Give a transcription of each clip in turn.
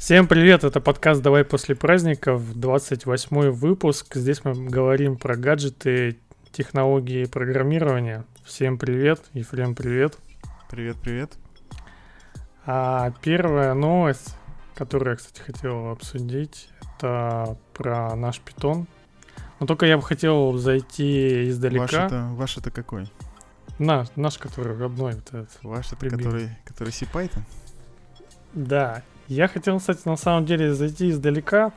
Всем привет, это подкаст «Давай после праздников», 28 выпуск. Здесь мы говорим про гаджеты, технологии программирования. Всем привет, Ефрем, привет. Привет, привет. А первая новость, которую я, кстати, хотел обсудить, это про наш питон. Но только я бы хотел зайти издалека. Ваш-то, ваш это какой? Наш, наш, который родной. Вот этот, Ваш это который, который C-Python? Да, я хотел, кстати, на самом деле зайти издалека.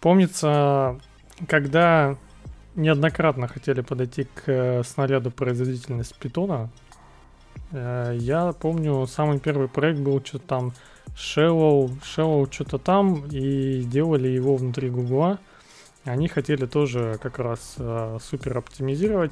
Помнится, когда неоднократно хотели подойти к э, снаряду производительность питона, э, я помню, самый первый проект был что-то там Shallow, Shallow что-то там, и делали его внутри Гугла. Они хотели тоже как раз э, супер оптимизировать.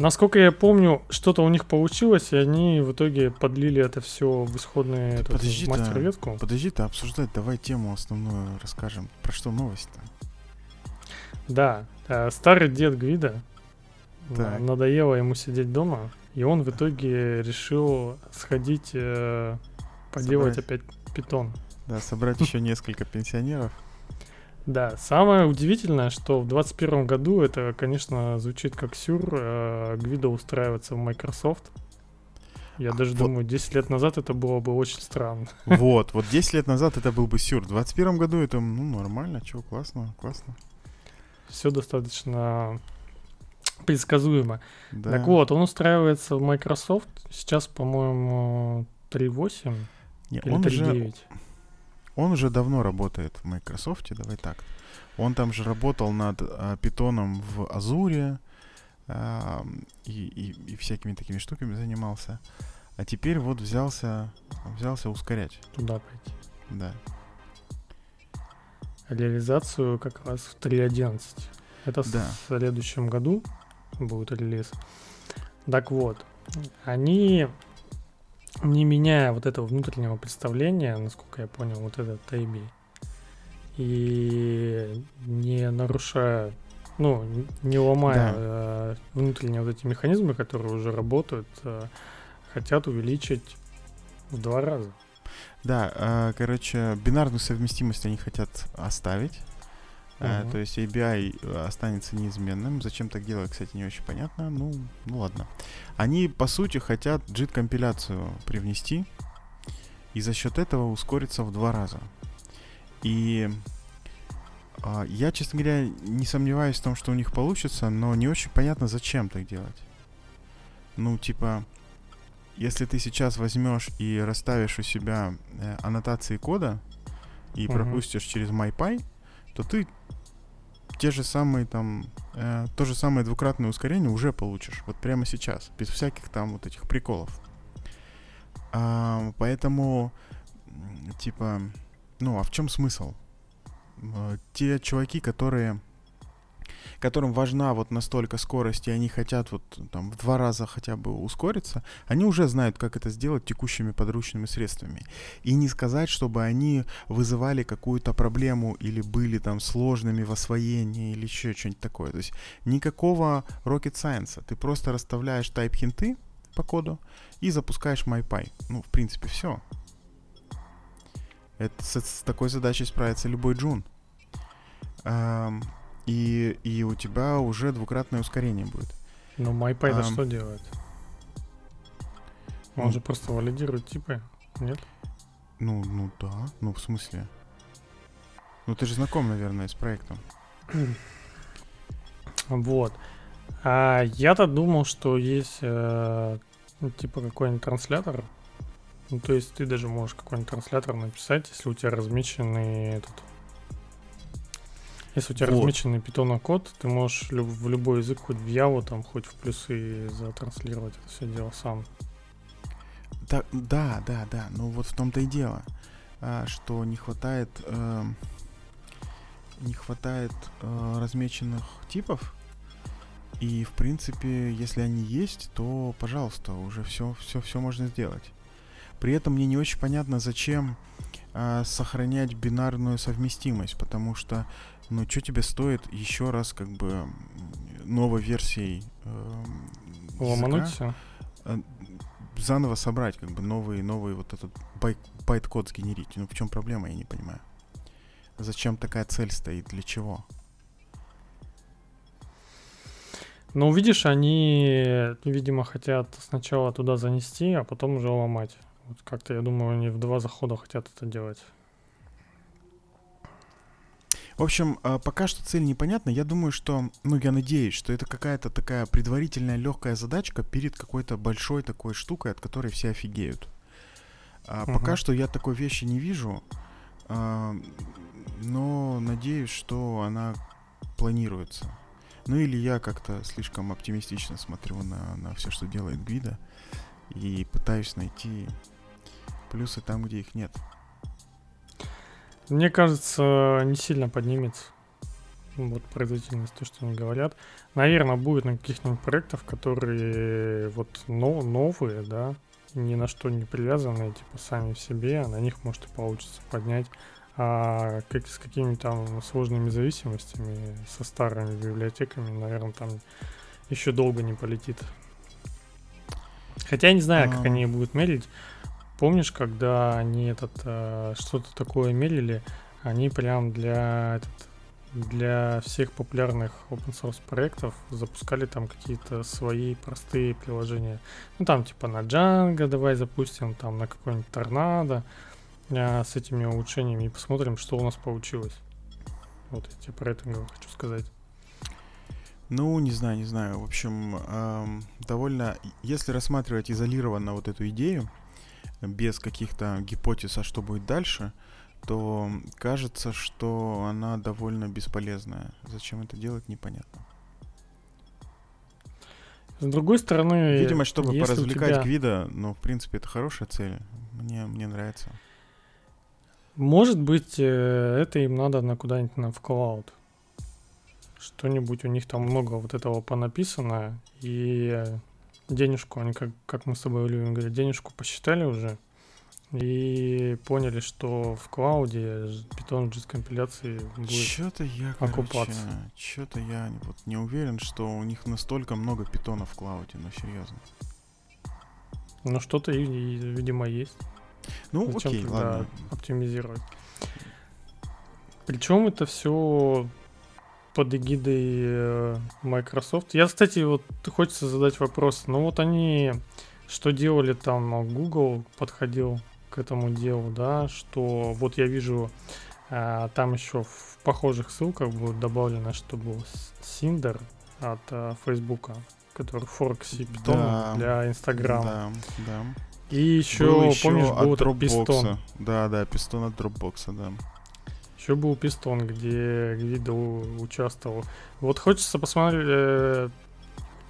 Насколько я помню, что-то у них получилось, и они в итоге подлили это все в исходную этот, Подожди, мастер-ветку. Подожди-то обсуждать, давай тему основную расскажем. Про что новость-то? Да, э, старый дед Гвида Так. надоело ему сидеть дома, и он в итоге решил сходить э, поделать Собрать. опять питон. Да, собрать еще несколько пенсионеров. Да, самое удивительное, что в 2021 году это, конечно, звучит как сюр, э, Гвида устраиваться в Microsoft. Я даже вот. думаю, 10 лет назад это было бы очень странно. Вот, вот 10 лет назад это был бы сюр. В 21 году это, ну, нормально, чё, классно, классно. Все достаточно предсказуемо. Да. Так вот, он устраивается в Microsoft. Сейчас, по-моему, 3.8 Не, или он, уже, 3.9. он уже давно работает в Microsoft, давай так. Он там же работал над а, питоном в Азуре а, и, и- и всякими такими штуками занимался. А теперь вот взялся, взялся ускорять. Туда пойти. Да. Реализацию как раз в 3.11. Это Да. в следующем году будет релиз. Так вот, они, не меняя вот этого внутреннего представления, насколько я понял, вот этот Тайби, и не нарушая, ну, не ломая Да. э, внутренние вот эти механизмы, которые уже работают, э, хотят увеличить в два раза. Да, а, короче, бинарную совместимость они хотят оставить. А, Мгм. то есть ABI останется неизменным. Зачем так делать, кстати, не очень понятно. Ну, ну ладно. Они, по сути, хотят JIT-компиляцию привнести. И за счет этого ускориться в два раза. И а, я, честно говоря, не сомневаюсь в том, что у них получится, но не очень понятно, зачем так делать. Ну, типа, если ты сейчас возьмешь и расставишь у себя э, аннотации кода и Мгм. пропустишь через MyPy, то ты те же самые там, э, то же самое двукратное ускорение уже получишь. Вот прямо сейчас, без всяких там вот этих приколов. А, поэтому, типа, ну, а в чем смысл? Э, Те чуваки, которые которым важна вот настолько скорость, и они хотят вот там в два раза хотя бы ускориться, они уже знают, как это сделать текущими подручными средствами. И не сказать, чтобы они вызывали какую-то проблему или были там сложными в освоении или еще что-нибудь такое. То есть никакого rocket science. Ты просто расставляешь type хинты по коду и запускаешь MyPy. Ну, в принципе, все. Это, с, с такой задачей справится любой джун. Ам, и, и у тебя уже двукратное ускорение будет. Но MyPy Ам. что делает? Он Ну. же просто валидирует типы, нет? Ну, ну да. Ну, в смысле? Ну, ты же знаком, наверное, с проектом. Вот. А я-то думал, что есть э, ну, типа какой-нибудь транслятор. Ну, то есть ты даже можешь какой-нибудь транслятор написать, если у тебя размеченный этот... Если у тебя Вот. размеченный питона код, ты можешь люб- в любой язык, хоть в Яву, там, хоть в плюсы затранслировать это все дело сам. Да, да, да, да. Ну вот в том-то и дело, а, что не хватает, эм, не хватает э, размеченных типов. И в принципе, если они есть, то, пожалуйста, уже все, все, все можно сделать. При этом мне не очень понятно, зачем а, сохранять бинарную совместимость, потому что, ну, что тебе стоит еще раз, как бы, новой версией эм, языка? Ломануть все. Э, заново собрать, как бы новый, новый вот этот байт, байт-код сгенерить. Ну в чем проблема, я не понимаю. Зачем такая цель стоит, для чего? Ну, видишь, они, видимо, хотят сначала туда занести, а потом уже ломать. Вот как-то, я думаю, они в два захода хотят это делать. В общем, а, пока что цель непонятна. Я думаю, что, ну, я надеюсь, что это какая-то такая предварительная легкая задачка перед какой-то большой такой штукой, от которой все офигеют. А, угу. Пока что я такой вещи не вижу, а, но надеюсь, что она планируется. Ну или я как-то слишком оптимистично смотрю на, на все, что делает Гвида, и пытаюсь найти плюсы там, где их нет. Мне кажется, не сильно поднимется вот производительность, то, что они говорят. Наверное, будет на каких-нибудь проектах, которые вот но, новые, да, ни на что не привязанные, типа сами в себе, а на них может и получится поднять. А как с какими-то там сложными зависимостями, со старыми библиотеками, наверное, там еще долго не полетит. Хотя я не знаю, как они будут мерить. Помнишь, когда они этот э, что-то такое мерили, они прям для этот, для всех популярных open source проектов запускали там какие-то свои простые приложения. Ну там типа на Django давай запустим, там на какой-нибудь торнадо э, с этими улучшениями и посмотрим, что у нас получилось. Вот я тебе про это хочу сказать. Ну, не знаю, не знаю. В общем, эм, довольно, если рассматривать изолированно вот эту идею, без каких-то гипотез, а что будет дальше, то кажется, что она довольно бесполезная. Зачем это делать, непонятно. С другой стороны, видимо, чтобы поразвлекать тебя... Гвида, но в принципе это хорошая цель. Мне мне нравится. Может быть, э, это им надо на куда-нибудь на в клауд. Что-нибудь у них там много вот этого понаписано, и денежку, они как, как мы с тобой любим говорить, денежку посчитали уже и поняли, что в клауде питон с компиляции будет Что-то я, окупаться. Что-то я вот не уверен, что у них настолько много питона в клауде, но серьезно. Ну что-то, видимо, есть. Ну, Зачем окей, ладно. оптимизировать? Причем это все под эгидой э, Microsoft. Я, кстати, вот хочется задать вопрос. Ну вот они что делали там? Google подходил к этому делу, да, что вот я вижу а, там еще в похожих ссылках будет добавлено, что был Cinder от а, Facebook, который Форкси Python да, для Инстаграма. Да, да. И еще, был еще помнишь, был этот Piston. Да, да, Piston от Dropbox, да. Еще был Пистон, где Гвидо участвовал. Вот хочется посмотреть э,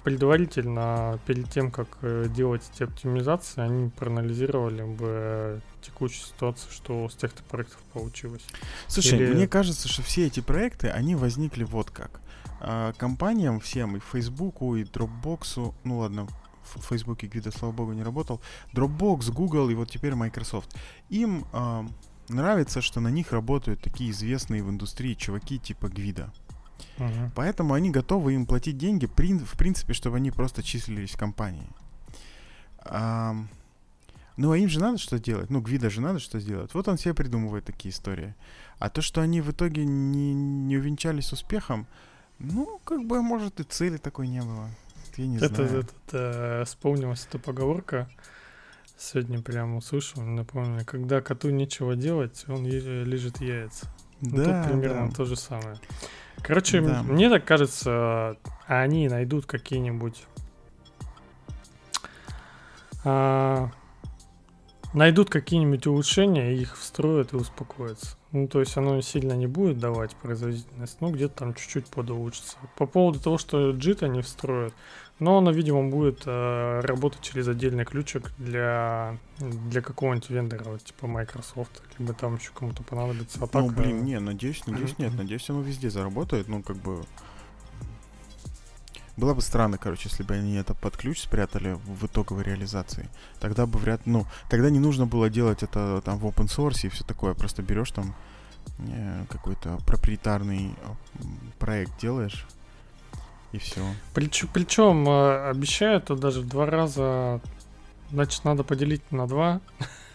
предварительно, перед тем, как э, делать эти оптимизации, они проанализировали бы э, текущую ситуацию, что с тех-то проектов получилось. Слушай, Или... мне кажется, что все эти проекты, они возникли вот как. А, компаниям всем, и Фейсбуку, и Dropbox, ну ладно, в Фейсбуке Гвидо, слава богу, не работал, Dropbox, Google и вот теперь Microsoft. Им а, нравится, что на них работают такие известные в индустрии чуваки типа Гвида. Uh-huh. Поэтому они готовы им платить деньги, в принципе, чтобы они просто числились в компании. А, ну, а им же надо что делать. Ну, Гвида же надо что сделать. Вот он себе придумывает такие истории. А то, что они в итоге не, не увенчались успехом, ну, как бы, может, и цели такой не было. Я не это, знаю. Это, это, вспомнилась эта поговорка. Сегодня прямо услышал, напомню, когда коту нечего делать, он лежит яйца. Ну, да, тут примерно да. то же самое. Короче, да. мне так кажется, они найдут какие-нибудь... А, найдут какие-нибудь улучшения, их встроят и успокоятся. Ну, то есть оно сильно не будет давать производительность, ну, где-то там чуть-чуть подулучшится. По поводу того, что JIT они встроят, но оно, видимо, будет э, работать через отдельный ключик для, для какого-нибудь вендора, вот, типа Microsoft, либо там еще кому-то понадобится атака. Ну, блин, не, надеюсь, надеюсь, нет, надеюсь, оно везде заработает, ну, как бы... Было бы странно, короче, если бы они это под ключ спрятали в итоговой реализации. Тогда бы вряд ну, тогда не нужно было делать это там в open source и все такое. Просто берешь там э, какой-то проприетарный э, проект делаешь и все. Причем, причем э, обещают даже в два раза значит, надо поделить на два.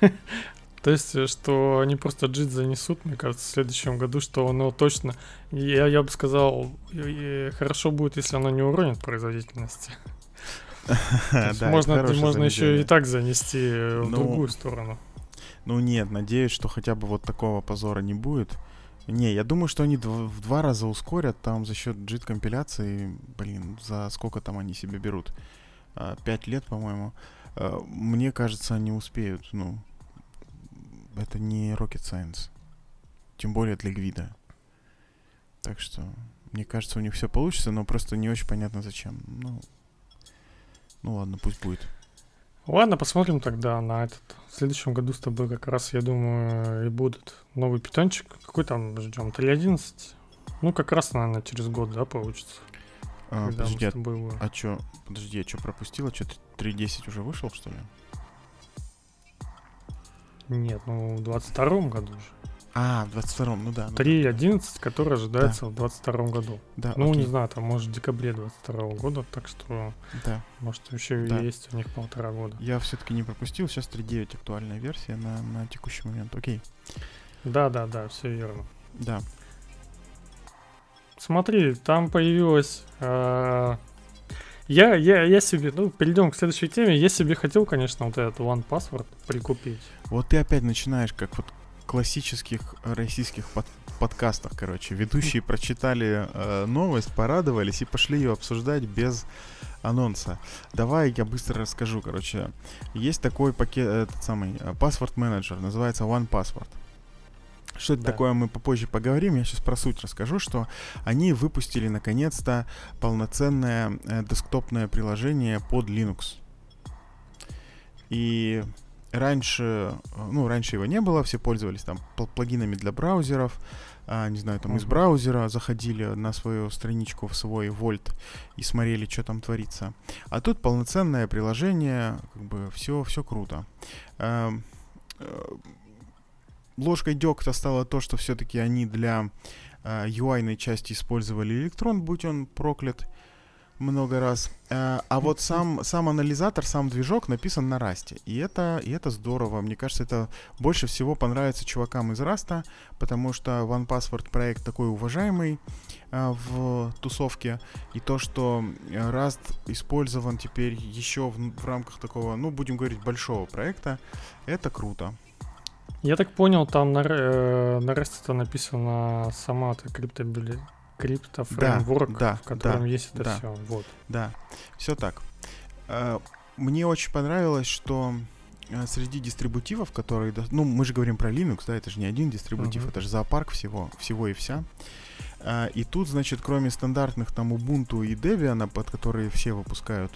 То есть, э, что они просто джит занесут, мне кажется, в следующем году, что оно точно, я, я бы сказал, хорошо будет, если оно не уронит производительности. Можно, можно еще и так занести в ну, другую сторону. Ну нет, надеюсь, что хотя бы вот такого позора не будет. Не, я думаю, что они в два раза ускорят там за счет JIT компиляции. Блин, за сколько там они себе берут? А, пять лет, по-моему. А, мне кажется, они успеют. Ну, это не rocket science. Тем более для гвида. Так что, мне кажется, у них все получится, но просто не очень понятно зачем. Ну, ну ладно, пусть будет. Ладно, посмотрим тогда на этот. В следующем году с тобой как раз, я думаю, и будут новый питончик. Какой там ждем? 3.11? Ну, как раз, наверное, через год, да, получится. А, подожди, а, а чё? Подожди, я что пропустила? Что, 3.10 уже вышел, что ли? Нет, ну в 22 году же. А, в 22-м, ну да. Ну 3.11, который ожидается да. в 22 году. Да, ну, окей. не знаю, там, может, в декабре 22 года, так что, да. может, еще да. есть у них полтора года. Я все-таки не пропустил, сейчас 3.9 актуальная версия на, на текущий момент, окей. Да-да-да, все верно. Да. Смотри, там появилась э, я, я, я себе, ну, перейдем к следующей теме. Я себе хотел, конечно, вот этот One Password прикупить. Вот ты опять начинаешь, как вот классических российских под подкастах, короче. Ведущие прочитали э, новость, порадовались и пошли ее обсуждать без анонса. Давай я быстро расскажу, короче. Есть такой пакет, этот самый, э, Password менеджер, называется One Password. Что это да. такое, мы попозже поговорим. Я сейчас про суть расскажу, что они выпустили наконец-то полноценное э, десктопное приложение под Linux. И раньше, э, ну, раньше его не было, все пользовались там плагинами для браузеров, а, не знаю, там uh-huh. из браузера заходили на свою страничку в свой Вольт и смотрели, что там творится. А тут полноценное приложение, как бы все, все круто. Э, ложкой дегтя стало то, что все-таки они для э, UI-ной части использовали электрон, будь он проклят много раз. Э, а вот сам, сам анализатор, сам движок написан на расте. И это, и это здорово. Мне кажется, это больше всего понравится чувакам из раста, потому что OnePassword проект такой уважаемый э, в тусовке. И то, что Rust использован теперь еще в, в рамках такого, ну, будем говорить, большого проекта, это круто. Я так понял, там на, э, на REST написано сама эта криптобили... криптофреймворк, да, в котором да, есть это да, все. Вот. Да, все так. Э, мне очень понравилось, что э, среди дистрибутивов, которые... Ну, мы же говорим про Linux, да, это же не один дистрибутив, uh-huh. это же зоопарк всего, всего и вся. И тут, значит, кроме стандартных там Ubuntu и Debian, под которые все выпускают,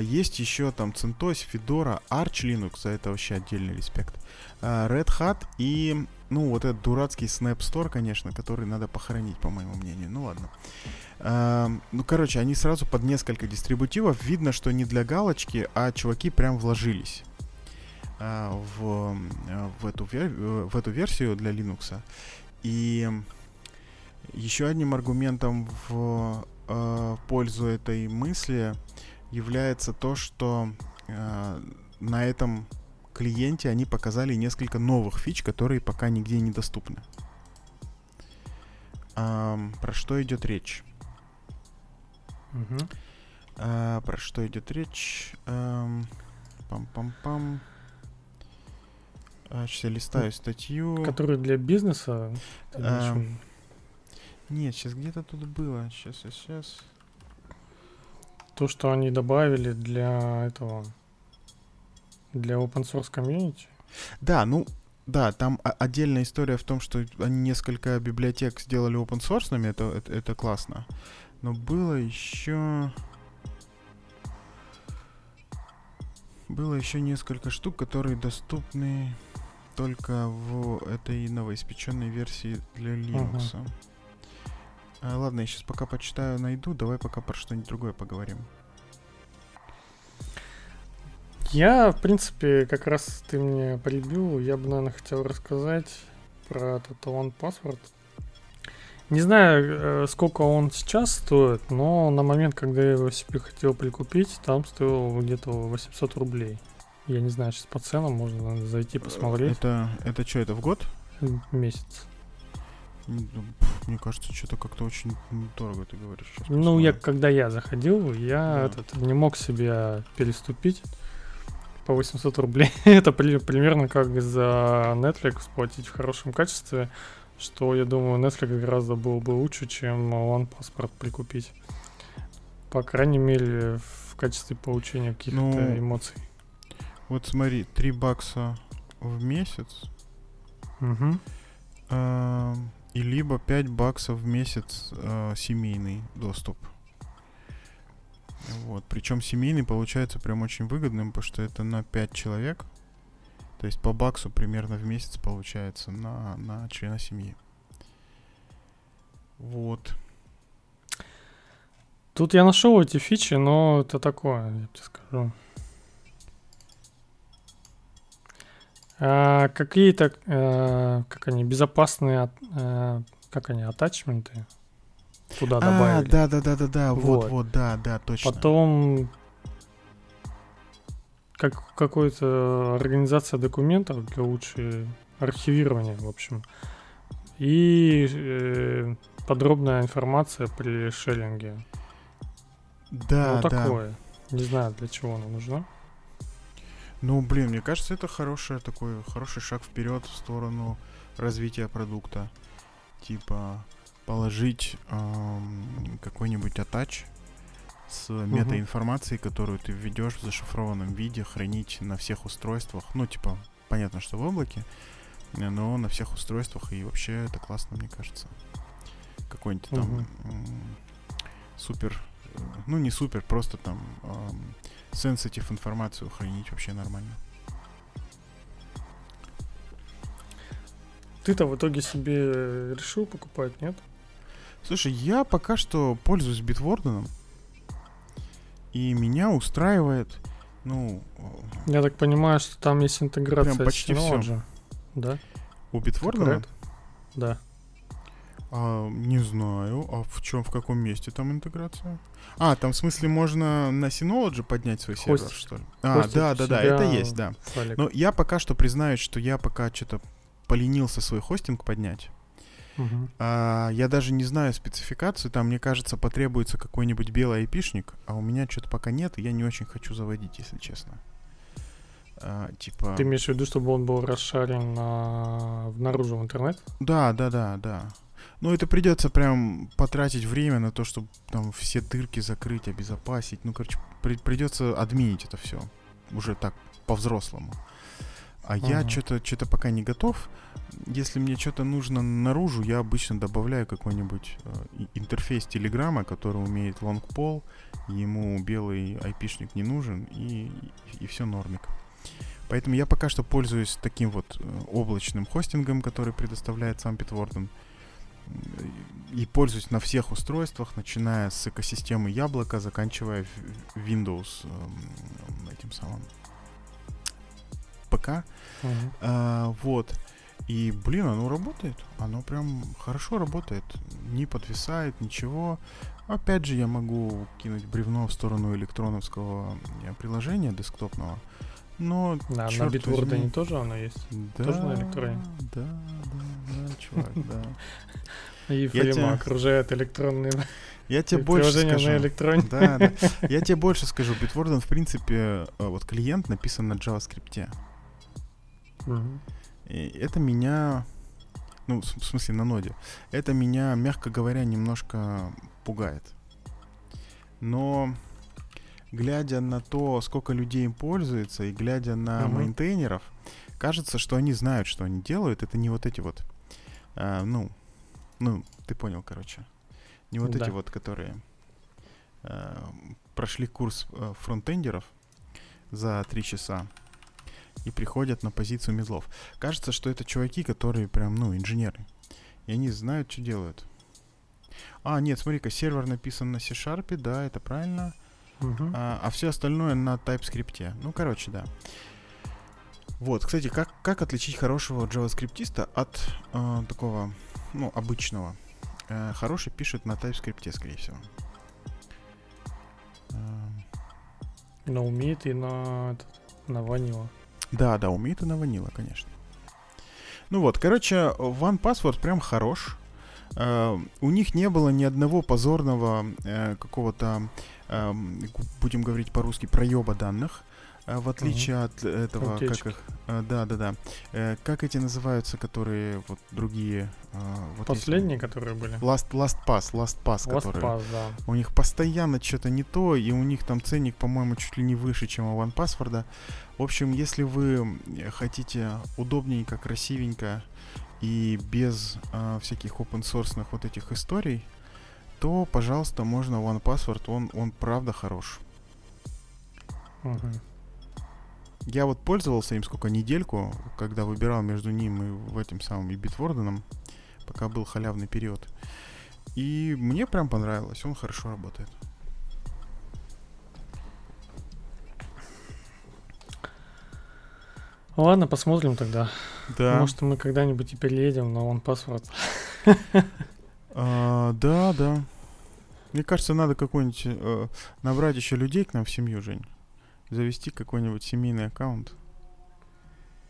есть еще там CentOS, Fedora, Arch Linux, за это вообще отдельный респект. А, Red Hat и, ну, вот этот дурацкий Snap Store, конечно, который надо похоронить, по моему мнению. Ну ладно. Ну, короче, они сразу под несколько дистрибутивов. Видно, что не для галочки, а чуваки прям вложились в, в, эту, в эту версию для Linux. И еще одним аргументом в пользу этой мысли является то, что на этом клиенте они показали несколько новых фич, которые пока нигде не доступны. А, про что идет речь? Угу. А, про что идет речь? Пам-пам-пам. А, сейчас я листаю статью. Которую для бизнеса? А, нет, сейчас где-то тут было. Сейчас, сейчас. То, что они добавили для этого для open source комьюнити? Да, ну, да, там отдельная история в том, что они несколько библиотек сделали open source, это, это, это классно. Но было еще... Было еще несколько штук, которые доступны только в этой новоиспеченной версии для Linux. Uh-huh. А, ладно, я сейчас пока почитаю, найду. Давай пока про что-нибудь другое поговорим. Я, в принципе, как раз ты мне прибил, я бы, наверное, хотел рассказать про этот One Password. Не знаю, э, сколько он сейчас стоит, но на момент, когда я его себе хотел прикупить, там стоил где-то 800 рублей. Я не знаю, сейчас по ценам можно зайти посмотреть. Это, это что, это в год? Месяц. Ну, мне кажется, что-то как-то очень дорого ты говоришь. Сейчас ну, я когда я заходил, я да. этот, не мог себе переступить по 800 рублей. Это при, примерно как за Netflix платить в хорошем качестве, что, я думаю, Netflix гораздо было бы лучше, чем One Passport прикупить. По крайней мере, в качестве получения каких-то ну, эмоций. Вот смотри, 3 бакса в месяц. Угу. Э, и либо 5 баксов в месяц э, семейный доступ. Вот. Причем семейный получается прям очень выгодным, потому что это на 5 человек. То есть по баксу примерно в месяц получается на, на члена семьи. Вот. Тут я нашел эти фичи, но это такое, я тебе скажу. А, какие-то, а, как они, безопасные, а, как они, атачменты туда а, добавили. да, да, да, да, да, вот, вот, вот, да, да, точно. Потом как какой-то организация документов для лучшего архивирования, в общем. И э, подробная информация при шеринге. Да, ну, такое. Да. Не знаю, для чего она нужна. Ну, блин, мне кажется, это хороший такой, хороший шаг вперед в сторону развития продукта. Типа положить эм, какой-нибудь атач с метаинформацией, которую ты введешь в зашифрованном виде, хранить на всех устройствах. Ну, типа, понятно, что в облаке, но на всех устройствах, и вообще это классно, мне кажется. Какой-нибудь там угу. супер, э, ну не супер, просто там эм, сенситив информацию хранить вообще нормально. Ты-то в итоге себе решил покупать, нет? Слушай, я пока что пользуюсь Bitwarden, и меня устраивает, ну... Я так понимаю, что там есть интеграция прям почти с все. Да? У Bitwarden? Да. А, не знаю. А в чем, в каком месте там интеграция? А, там в смысле можно на Synology поднять свой Хостить. сервер, что ли? А, да, да, да, это есть, да. Файлик. Но я пока что признаюсь, что я пока что-то поленился свой хостинг поднять. Угу. А, я даже не знаю спецификацию, там, мне кажется, потребуется какой-нибудь белый айпишник, а у меня что-то пока нет, и я не очень хочу заводить, если честно. А, типа... Ты имеешь в виду, чтобы он был расшарен на... наружу в интернет? Да, да, да, да. Ну, это придется прям потратить время на то, чтобы там все дырки закрыть, обезопасить. Ну, короче, при- придется админить это все. Уже так, по-взрослому. А uh-huh. я что-то что-то пока не готов. Если мне что-то нужно наружу, я обычно добавляю какой-нибудь э, интерфейс Телеграма, который умеет лонгпол, ему белый айпишник не нужен, и, и, и все нормик. Поэтому я пока что пользуюсь таким вот э, облачным хостингом, который предоставляет сам Bitwarden и пользуюсь на всех устройствах, начиная с экосистемы яблока, заканчивая Windows э, этим самым ПК. Uh-huh. А, вот. И, блин, оно работает. Оно прям хорошо работает. Не подвисает, ничего. Опять же, я могу кинуть бревно в сторону электроновского э, приложения десктопного. Но, да, на Bitwarden тоже оно есть? Да, тоже на электроне? Да, да, да, чувак, да. И Фрима окружает электронные я тебе больше скажу. на электроне. Да, да. Я тебе больше скажу. Bitwarden, в принципе, э, вот клиент написан на JavaScript. И это меня, ну, в смысле на ноде, это меня, мягко говоря, немножко пугает. Но глядя на то, сколько людей им пользуется, и глядя на uh-huh. мейнтейнеров, кажется, что они знают, что они делают. Это не вот эти вот, а, ну, ну, ты понял, короче. Не вот да. эти вот, которые а, прошли курс а, фронтендеров за три часа и приходят на позицию медлов. Кажется, что это чуваки, которые прям, ну, инженеры. И они знают, что делают. А, нет, смотри-ка, сервер написан на C-Sharp, да, это правильно. Uh-huh. А, а все остальное на TypeScript. Ну, короче, да. Вот, кстати, как, как отличить хорошего JavaScript от э, такого, ну, обычного? Э, хороший пишет на TypeScript, скорее всего. Но умеет и на на ванила. Да, да, умеет и на ванила, конечно. Ну вот, короче, One Password прям хорош. Uh, у них не было ни одного позорного uh, какого-то, uh, будем говорить по-русски, проеба данных. А в отличие угу. от этого, Утечки. как их, да, да, да, э, как эти называются, которые вот другие, а, вот последние, если... которые были. Last Last Pass, Last Pass, Last которые. Pass, да. У них постоянно что-то не то, и у них там ценник, по-моему, чуть ли не выше, чем у OnePassword. В общем, если вы хотите удобненько, красивенько и без э, всяких open source вот этих историй, то, пожалуйста, можно OnePassword, он, он правда хорош. Угу. Я вот пользовался им сколько, недельку, когда выбирал между ним и в этим самым и Битворденом, пока был халявный период. И мне прям понравилось, он хорошо работает. Ладно, посмотрим тогда. Да. Может, мы когда-нибудь и переедем на OnePassword. А, да, да. Мне кажется, надо какой-нибудь э, набрать еще людей к нам в семью, Жень завести какой-нибудь семейный аккаунт.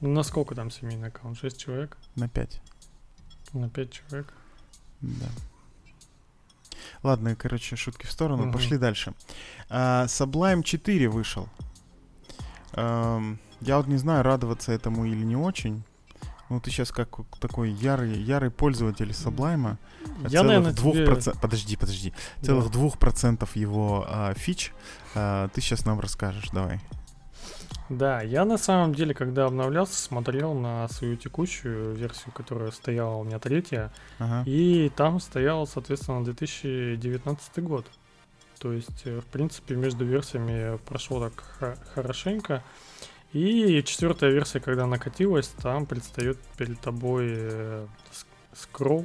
Ну, на сколько там семейный аккаунт? 6 человек? На 5. На 5 человек? Да. Ладно, короче, шутки в сторону. Угу. Пошли дальше. А, Sublime 4 вышел. А, я вот не знаю, радоваться этому или не очень. Ну, ты сейчас как такой ярый, ярый пользователь Sublime. Я, наверное, двух тебе... процент... Подожди, подожди. Целых двух процентов его а, фич а, ты сейчас нам расскажешь, давай. Да, я на самом деле, когда обновлялся, смотрел на свою текущую версию, которая стояла у меня третья, ага. и там стоял, соответственно, 2019 год. То есть, э, в принципе, между версиями прошло так хорошенько. И четвертая версия, когда накатилась, там предстает перед тобой э, скролл,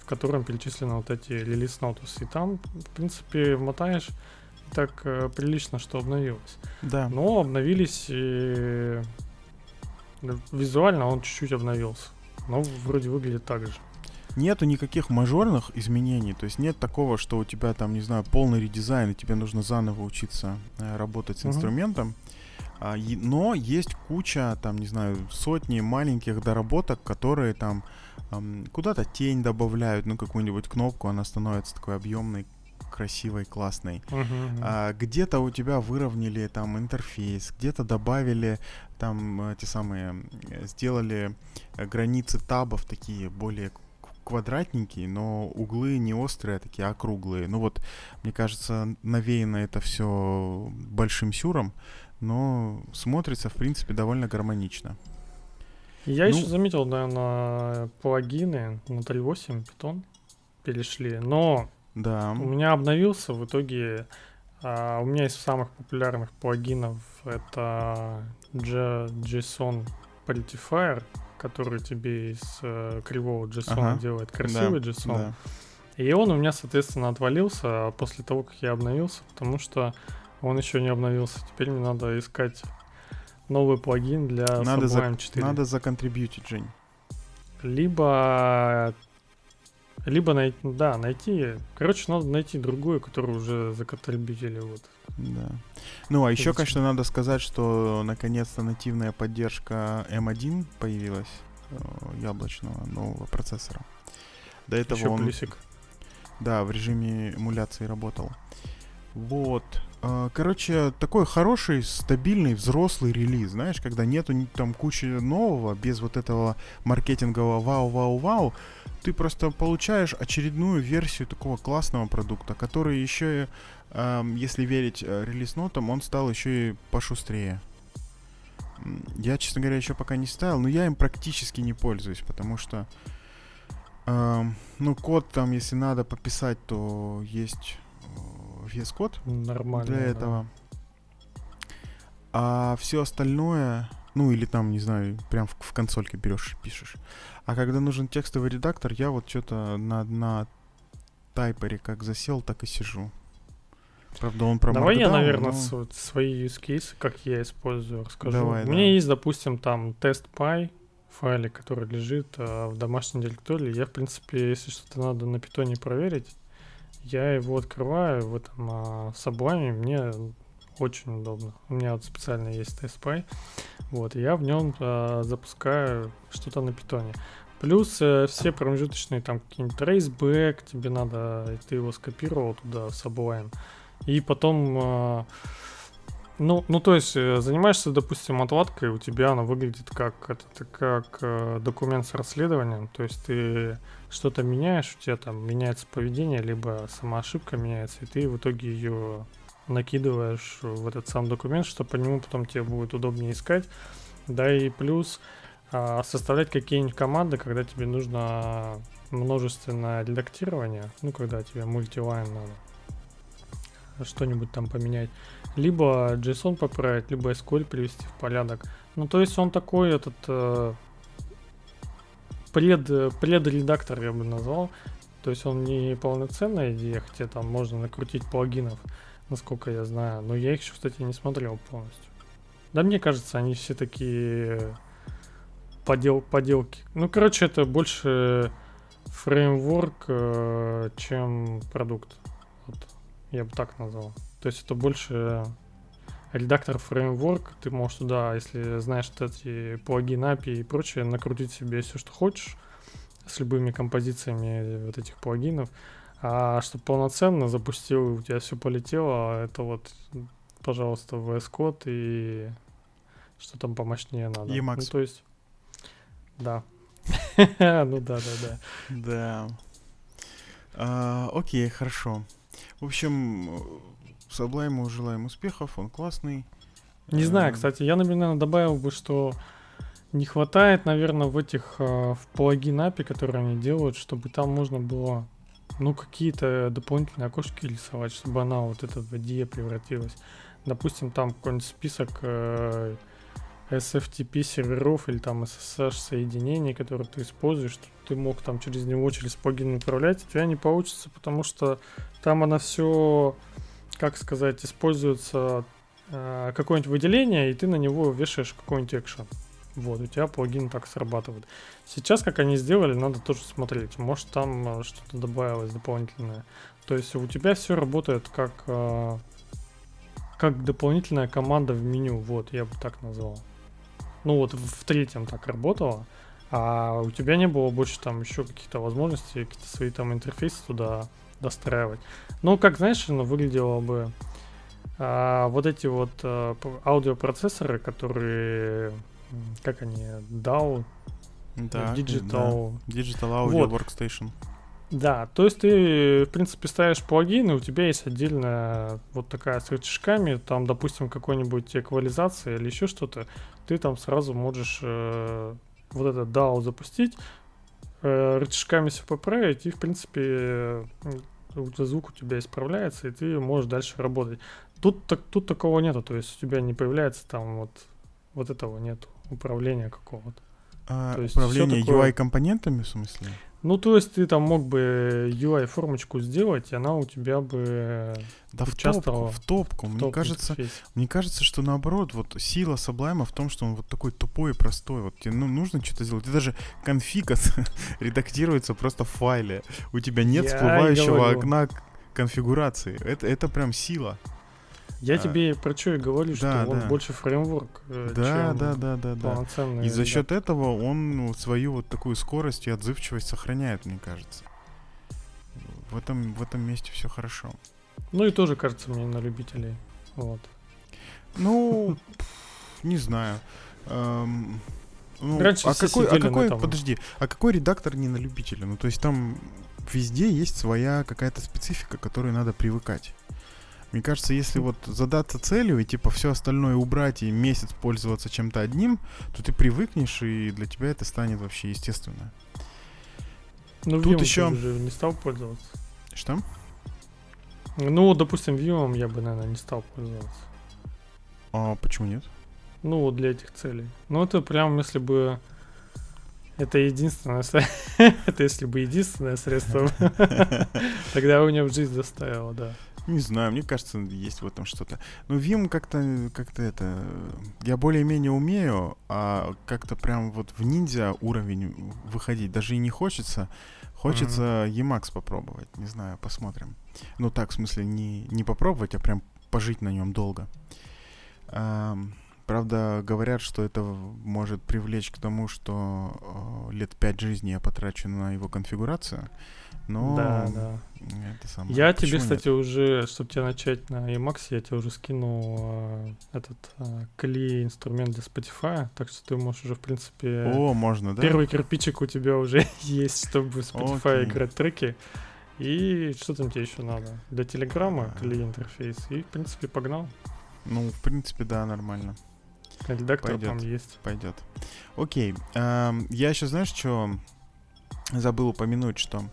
в котором перечислены вот эти релиз notice. И там, в принципе, мотаешь так э, прилично, что обновилось. Да. Но обновились и визуально он чуть-чуть обновился. Но вроде выглядит так же. Нету никаких мажорных изменений, то есть нет такого, что у тебя там, не знаю, полный редизайн, и тебе нужно заново учиться э, работать с uh-huh. инструментом. А, но есть куча, там, не знаю, сотни маленьких доработок, которые там куда-то тень добавляют, ну, какую-нибудь кнопку, она становится такой объемной, красивой, классной. Uh-huh. А, где-то у тебя выровняли там интерфейс, где-то добавили там эти самые, сделали э, границы табов такие более квадратненькие, но углы не острые, а такие округлые. Ну вот, мне кажется, навеяно это все большим сюром но смотрится, в принципе, довольно гармонично. Я ну, еще заметил, да, на плагины на 3.8 Python перешли, но да. у меня обновился в итоге, а, у меня из самых популярных плагинов это JSON Prettifier, который тебе из э, кривого JSON ага. делает красивый да, JSON. Да. И он у меня, соответственно, отвалился после того, как я обновился, потому что он еще не обновился. Теперь мне надо искать новый плагин для надо Sublime 4. надо законтрибьютить, Жень. Либо... Либо найти... Да, найти... Короче, надо найти другую, которую уже законтрибьютили. Вот. Да. Ну, а еще, конечно, надо сказать, что наконец-то нативная поддержка M1 появилась э, яблочного нового процессора. До этого еще он... плюсик. Да, в режиме эмуляции работал. Вот. А, короче, такой хороший, стабильный, взрослый релиз, знаешь, когда нету там кучи нового, без вот этого маркетингового вау-вау-вау, ты просто получаешь очередную версию такого классного продукта, который еще, если верить э, релиз-нотам, он стал еще и пошустрее. Я, честно говоря, еще пока не ставил, но я им практически не пользуюсь, потому что, ну, код там, если надо пописать, то есть VS Code Нормально, для этого. А все остальное, ну или там, не знаю, прям в, в консольке берешь и пишешь. А когда нужен текстовый редактор, я вот что-то на, на тайпере как засел, так и сижу. Правда, он про Давай я, наверное, но... свои use cases, как я использую, расскажу. Давай, У меня да. есть, допустим, там тест.py файлик, который лежит а, в домашней директории. Я, в принципе, если что-то надо на питоне проверить, я его открываю в этом а, Sublime, мне Очень удобно. У меня вот специально есть TestPy. Вот, и я в нем э, запускаю что-то на питоне. Плюс э, все промежуточные там какие-нибудь traceback, тебе надо, ты его скопировал туда в Sublime. И потом, э, ну, ну, то есть, э, занимаешься, допустим, отладкой, у тебя она выглядит как, это, как э, документ с расследованием. То есть ты что-то меняешь, у тебя там меняется поведение, либо сама ошибка меняется, и ты в итоге ее накидываешь в этот сам документ, что по нему потом тебе будет удобнее искать. Да и плюс а, составлять какие-нибудь команды, когда тебе нужно множественное редактирование, ну, когда тебе мультилайн надо что-нибудь там поменять, либо JSON поправить, либо SQL привести в порядок. Ну, то есть он такой этот э, пред, предредактор, я бы назвал. То есть он не полноценная идея, хотя там можно накрутить плагинов, насколько я знаю. Но я их еще, кстати, не смотрел полностью. Да, мне кажется, они все такие подел, поделки. Ну, короче, это больше фреймворк, э, чем продукт. Вот, я бы так назвал. То есть это больше редактор фреймворк. Ты можешь туда, если знаешь эти плагины, API и прочее, накрутить себе все, что хочешь с любыми композициями вот этих плагинов. А чтобы полноценно запустил, у тебя все полетело, это вот, пожалуйста, VS Code и что там помощнее надо. Emacs. Ну, то есть, да. Ну да, да, да. Да. А, окей, хорошо. В общем, Саблайму желаем успехов, он классный. Не знаю, кстати, я, наверное, добавил бы, что не хватает, наверное, в этих э, в плагин API, которые они делают, чтобы там можно было ну, какие-то дополнительные окошки рисовать, чтобы она вот эта в IDE превратилась. Допустим, там какой-нибудь список э, SFTP серверов или там SSH соединений, которые ты используешь, ты мог там через него, через плагин управлять, у тебя не получится, потому что там она все, как сказать, используется э, какое-нибудь выделение, и ты на него вешаешь какой-нибудь экшен. Вот, у тебя плагин так срабатывает. Сейчас, как они сделали, надо тоже смотреть. Может, там э, что-то добавилось дополнительное. То есть у тебя все работает как, э, как дополнительная команда в меню. Вот, я бы так назвал. Ну вот в третьем так работало. А у тебя не было больше там еще каких-то возможностей, какие-то свои там интерфейсы туда достраивать. Ну, как знаешь, оно выглядело бы а, вот эти вот а, аудиопроцессоры, которые как они, DAO, Да, Digital. да. Digital Audio Вот. Workstation. Да, то есть ты, в принципе, ставишь плагин, и у тебя есть отдельная вот такая с рычажками, там, допустим, какой-нибудь эквализация или еще что-то, ты там сразу можешь э, вот этот DAO запустить, рычажками все поправить, и, в принципе, э, звук у тебя исправляется, и ты можешь дальше работать. Тут, так, тут такого нету, то есть у тебя не появляется там вот, вот этого нету, управления какого-то. А, То есть всё управление такое- UI-компонентами, в смысле? Ну, то есть ты там мог бы UI-формочку сделать, и она у тебя бы Да в топку, в топку. в Мне кажется, мне кажется, что наоборот, вот сила Sublime в том, что он вот такой тупой и простой. Вот тебе ну, нужно что-то сделать. И даже конфиг редактируется просто в файле. У тебя нет Я всплывающего говорю. окна конфигурации. Это, это прям сила. Я А, тебе про что и говорю, да, что он да. больше фреймворк, э, Да, чем да, да, да, да. полноценный. И за счет этого он ну, свою вот такую скорость и отзывчивость сохраняет, мне кажется. В этом, в этом месте все хорошо. Ну и тоже кажется мне на любителей. Вот. Ну, не знаю. Эм, ну, Раньше а какой, а какой, подожди, а какой редактор не на любителя? Ну, то есть там везде есть своя какая-то специфика, к которой надо привыкать. Мне кажется, если вот задаться целью и типа все остальное убрать и месяц пользоваться чем-то одним, то ты привыкнешь и для тебя это станет вообще естественно. Ну, Тут ещё- ты не стал пользоваться. Что? Ну, допустим, Vue я бы, наверное, не стал пользоваться. А почему нет? Ну, вот для этих целей. Ну, это прям, если бы... Это единственное... Это если бы единственное средство, тогда у меня в жизнь доставило, да. Не знаю, мне кажется, есть в этом что-то. Но Vim как-то, как-то это... Я более-менее умею, а как-то прям вот в ниндзя уровень выходить даже и не хочется. Хочется Emacs попробовать. Не знаю, посмотрим. Ну так, в смысле, не, не попробовать, а прям пожить на нем долго. Эм, правда, говорят, что это может привлечь к тому, что э, лет пять жизни я потрачу на его конфигурацию. Но Да, да. это самое. Я Почему тебе, нет? кстати, уже, чтобы тебе начать на Emacs, я тебе уже скинул э, этот э, инструмент для Spotify, так что ты можешь уже, в принципе, О, можно, да? первый кирпичик у тебя уже есть, чтобы Spotify Окей. играть треки. И что там тебе еще надо? Для Телеграма. Кли интерфейс. И, в принципе, погнал. Ну, в принципе, да, нормально. Редактор Пойдет. там есть. Пойдет. Окей. эм, я еще, знаешь, что забыл упомянуть, что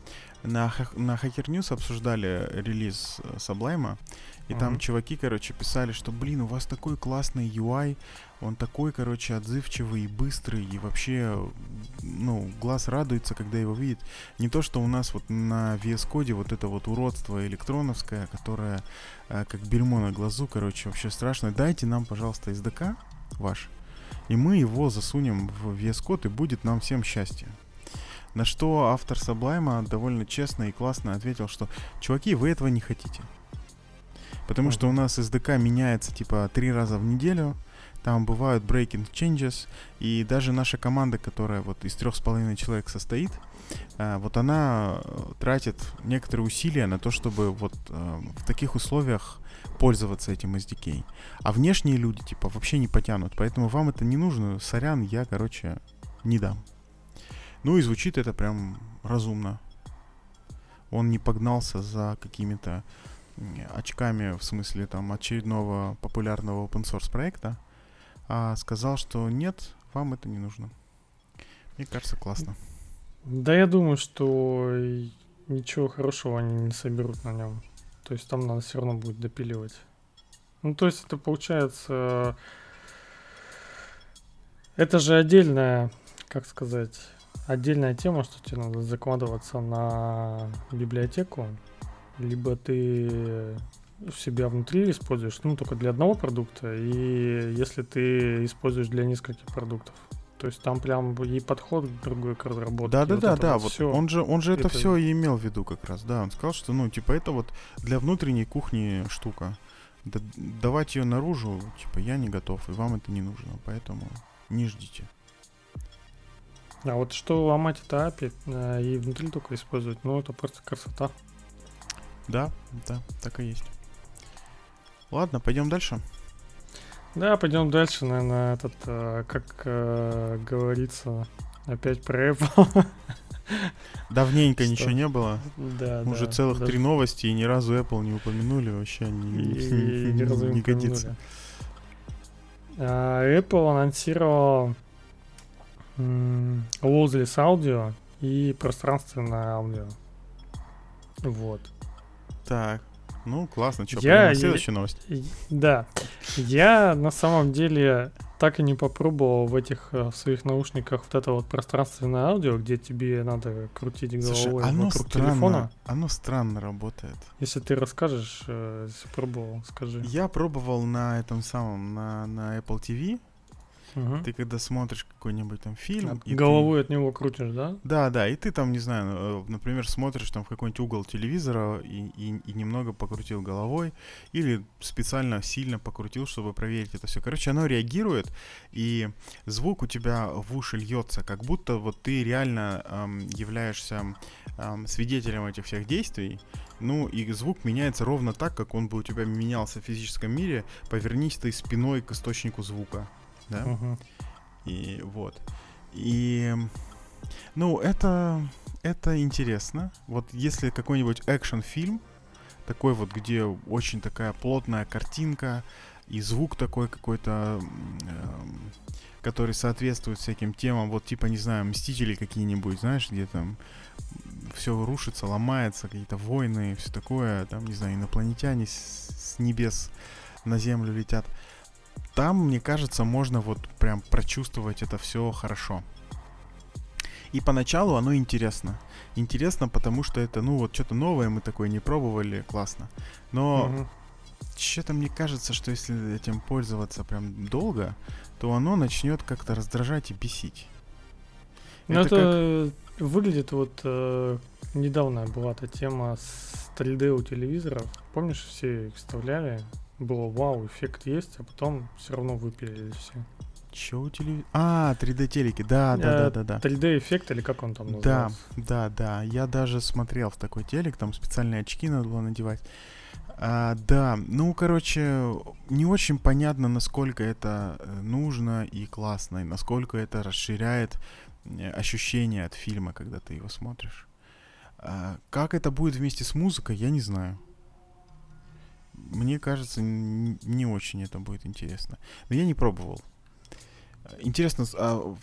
на, на Hacker News обсуждали релиз э, Sublime, и там Мгм. чуваки, короче, писали, что, блин, у вас такой классный UI, он такой, короче, отзывчивый и быстрый, и вообще, ну, глаз радуется, когда его видит. Не то, что у нас вот на VS Code вот это вот уродство электроновское, которое э, как бельмо на глазу, короче, вообще страшно. Дайте нам, пожалуйста, SDK ваш, и мы его засунем в VS Code, и будет нам всем счастье. На что автор Sublime довольно честно и классно ответил, что чуваки, вы этого не хотите. Потому что у нас SDK меняется типа три раза в неделю, там бывают breaking changes, и даже наша команда, которая вот из трех с половиной человек состоит, э, вот она э, тратит некоторые усилия на то, чтобы вот э, в таких условиях пользоваться этим SDK. А внешние люди, типа, вообще не потянут. Поэтому вам это не нужно. Сорян, я, короче, не дам. Ну и звучит это прям разумно. Он не погнался за какими-то очками, в смысле там очередного популярного open source проекта, а сказал, что нет, вам это не нужно. Мне кажется, классно. Да, я думаю, что ничего хорошего они не соберут на нем. То есть там надо все равно будет допиливать. Ну, то есть это получается... Это же отдельная, как сказать, отдельная тема, что тебе надо закладываться на библиотеку. Либо ты себя внутри используешь, ну, только для одного продукта, и если ты используешь для нескольких продуктов. То есть там прям и подход другой к разработке. Да, да, вот да, да. вот Вот он же, он же это, это- все и имел в виду как раз, да. Он сказал, что, ну, типа, это вот для внутренней кухни штука. Да- давать ее наружу, типа, я не готов, и вам это не нужно, поэтому не ждите. А вот что ломать это API э, и внутри только использовать, ну это просто красота. Да, да, так и есть. Ладно, пойдем дальше. Да, пойдем дальше, наверное, этот, э, как э, говорится, опять про Apple. Давненько Что? ничего не было. да, Уже да, целых даже три новости, и ни разу Apple не упомянули. Вообще не, и ни разу не годится. А, Apple анонсировал м, Lossless аудио и пространственное аудио. Вот. Так, ну классно. Что, Я- следующая новость? Да. Я на самом деле так и не попробовал в этих э, в своих наушниках вот это вот пространственное аудио, где тебе надо крутить головой Слушай, оно вокруг странно, телефона. оно странно работает. Если ты расскажешь, э, если пробовал, скажи. Я пробовал на этом самом, на, на Apple TV. Мгм. Ты когда смотришь какой-нибудь там фильм... и ты- Головой от него крутишь, да? Да, да, и ты там, не знаю, э, например, смотришь там в какой-нибудь угол телевизора и, и, и немного покрутил головой, или специально сильно покрутил, чтобы проверить это все. Короче, оно реагирует, и звук у тебя в уши льется, как будто вот ты реально эм, являешься эм, свидетелем этих всех действий. Ну, и звук меняется ровно так, как он бы у тебя менялся в физическом мире. Повернись ты спиной к источнику звука. Да? Мгм. И вот. И, ну, это, это интересно. Вот если какой-нибудь экшн-фильм, такой вот, где очень такая плотная картинка, и звук такой какой-то, эм, который соответствует всяким темам, вот типа, не знаю, Мстители какие-нибудь, знаешь, где там все рушится, ломается, какие-то войны все такое, там, не знаю, инопланетяне с, с небес на Землю летят. Там, мне кажется, можно вот прям прочувствовать это все хорошо. И поначалу оно интересно. Интересно, потому что это, ну, вот что-то новое мы такое не пробовали, классно. Но Мгм. что-то мне кажется, что если этим пользоваться прям долго, то оно начнет как-то раздражать и бесить. Ну, Это это, выглядит вот э, недавно была эта тема с 3D у телевизоров. Помнишь, все их вставляли? Было вау, эффект есть, а потом все равно выпилили все. Че у телевизора? А, 3D телеки, да, да, да, да, да. 3D эффект или как он там Да, называется? да, да. Я даже смотрел в такой телек, там специальные очки надо было надевать. А, да, ну, короче, не очень понятно, насколько это э, нужно и классно, и насколько это расширяет э, ощущение от фильма, когда ты его смотришь. А, как это будет вместе с музыкой, я не знаю. Мне кажется, не очень это будет интересно. Но я не пробовал. Интересно, а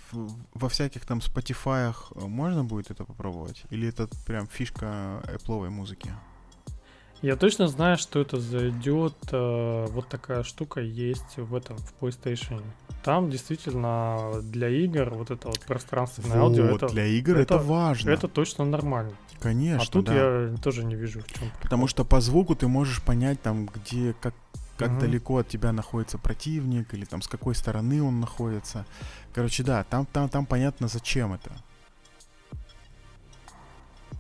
во всяких там Spotify можно будет это попробовать? Или это прям фишка Apple музыки? Я точно знаю, что это зайдет. э, вот такая штука есть в этом, в PlayStation. Там действительно для игр вот это вот пространственное аудио, Вот, это, для игр это, это- важно. это точно нормально. Конечно, а тут да. я тоже не вижу в чем. Потому что по звуку ты можешь понять там, где, как, как Мгм. далеко от тебя находится противник, или там с какой стороны он находится. Короче, да, там, там, там понятно, зачем это.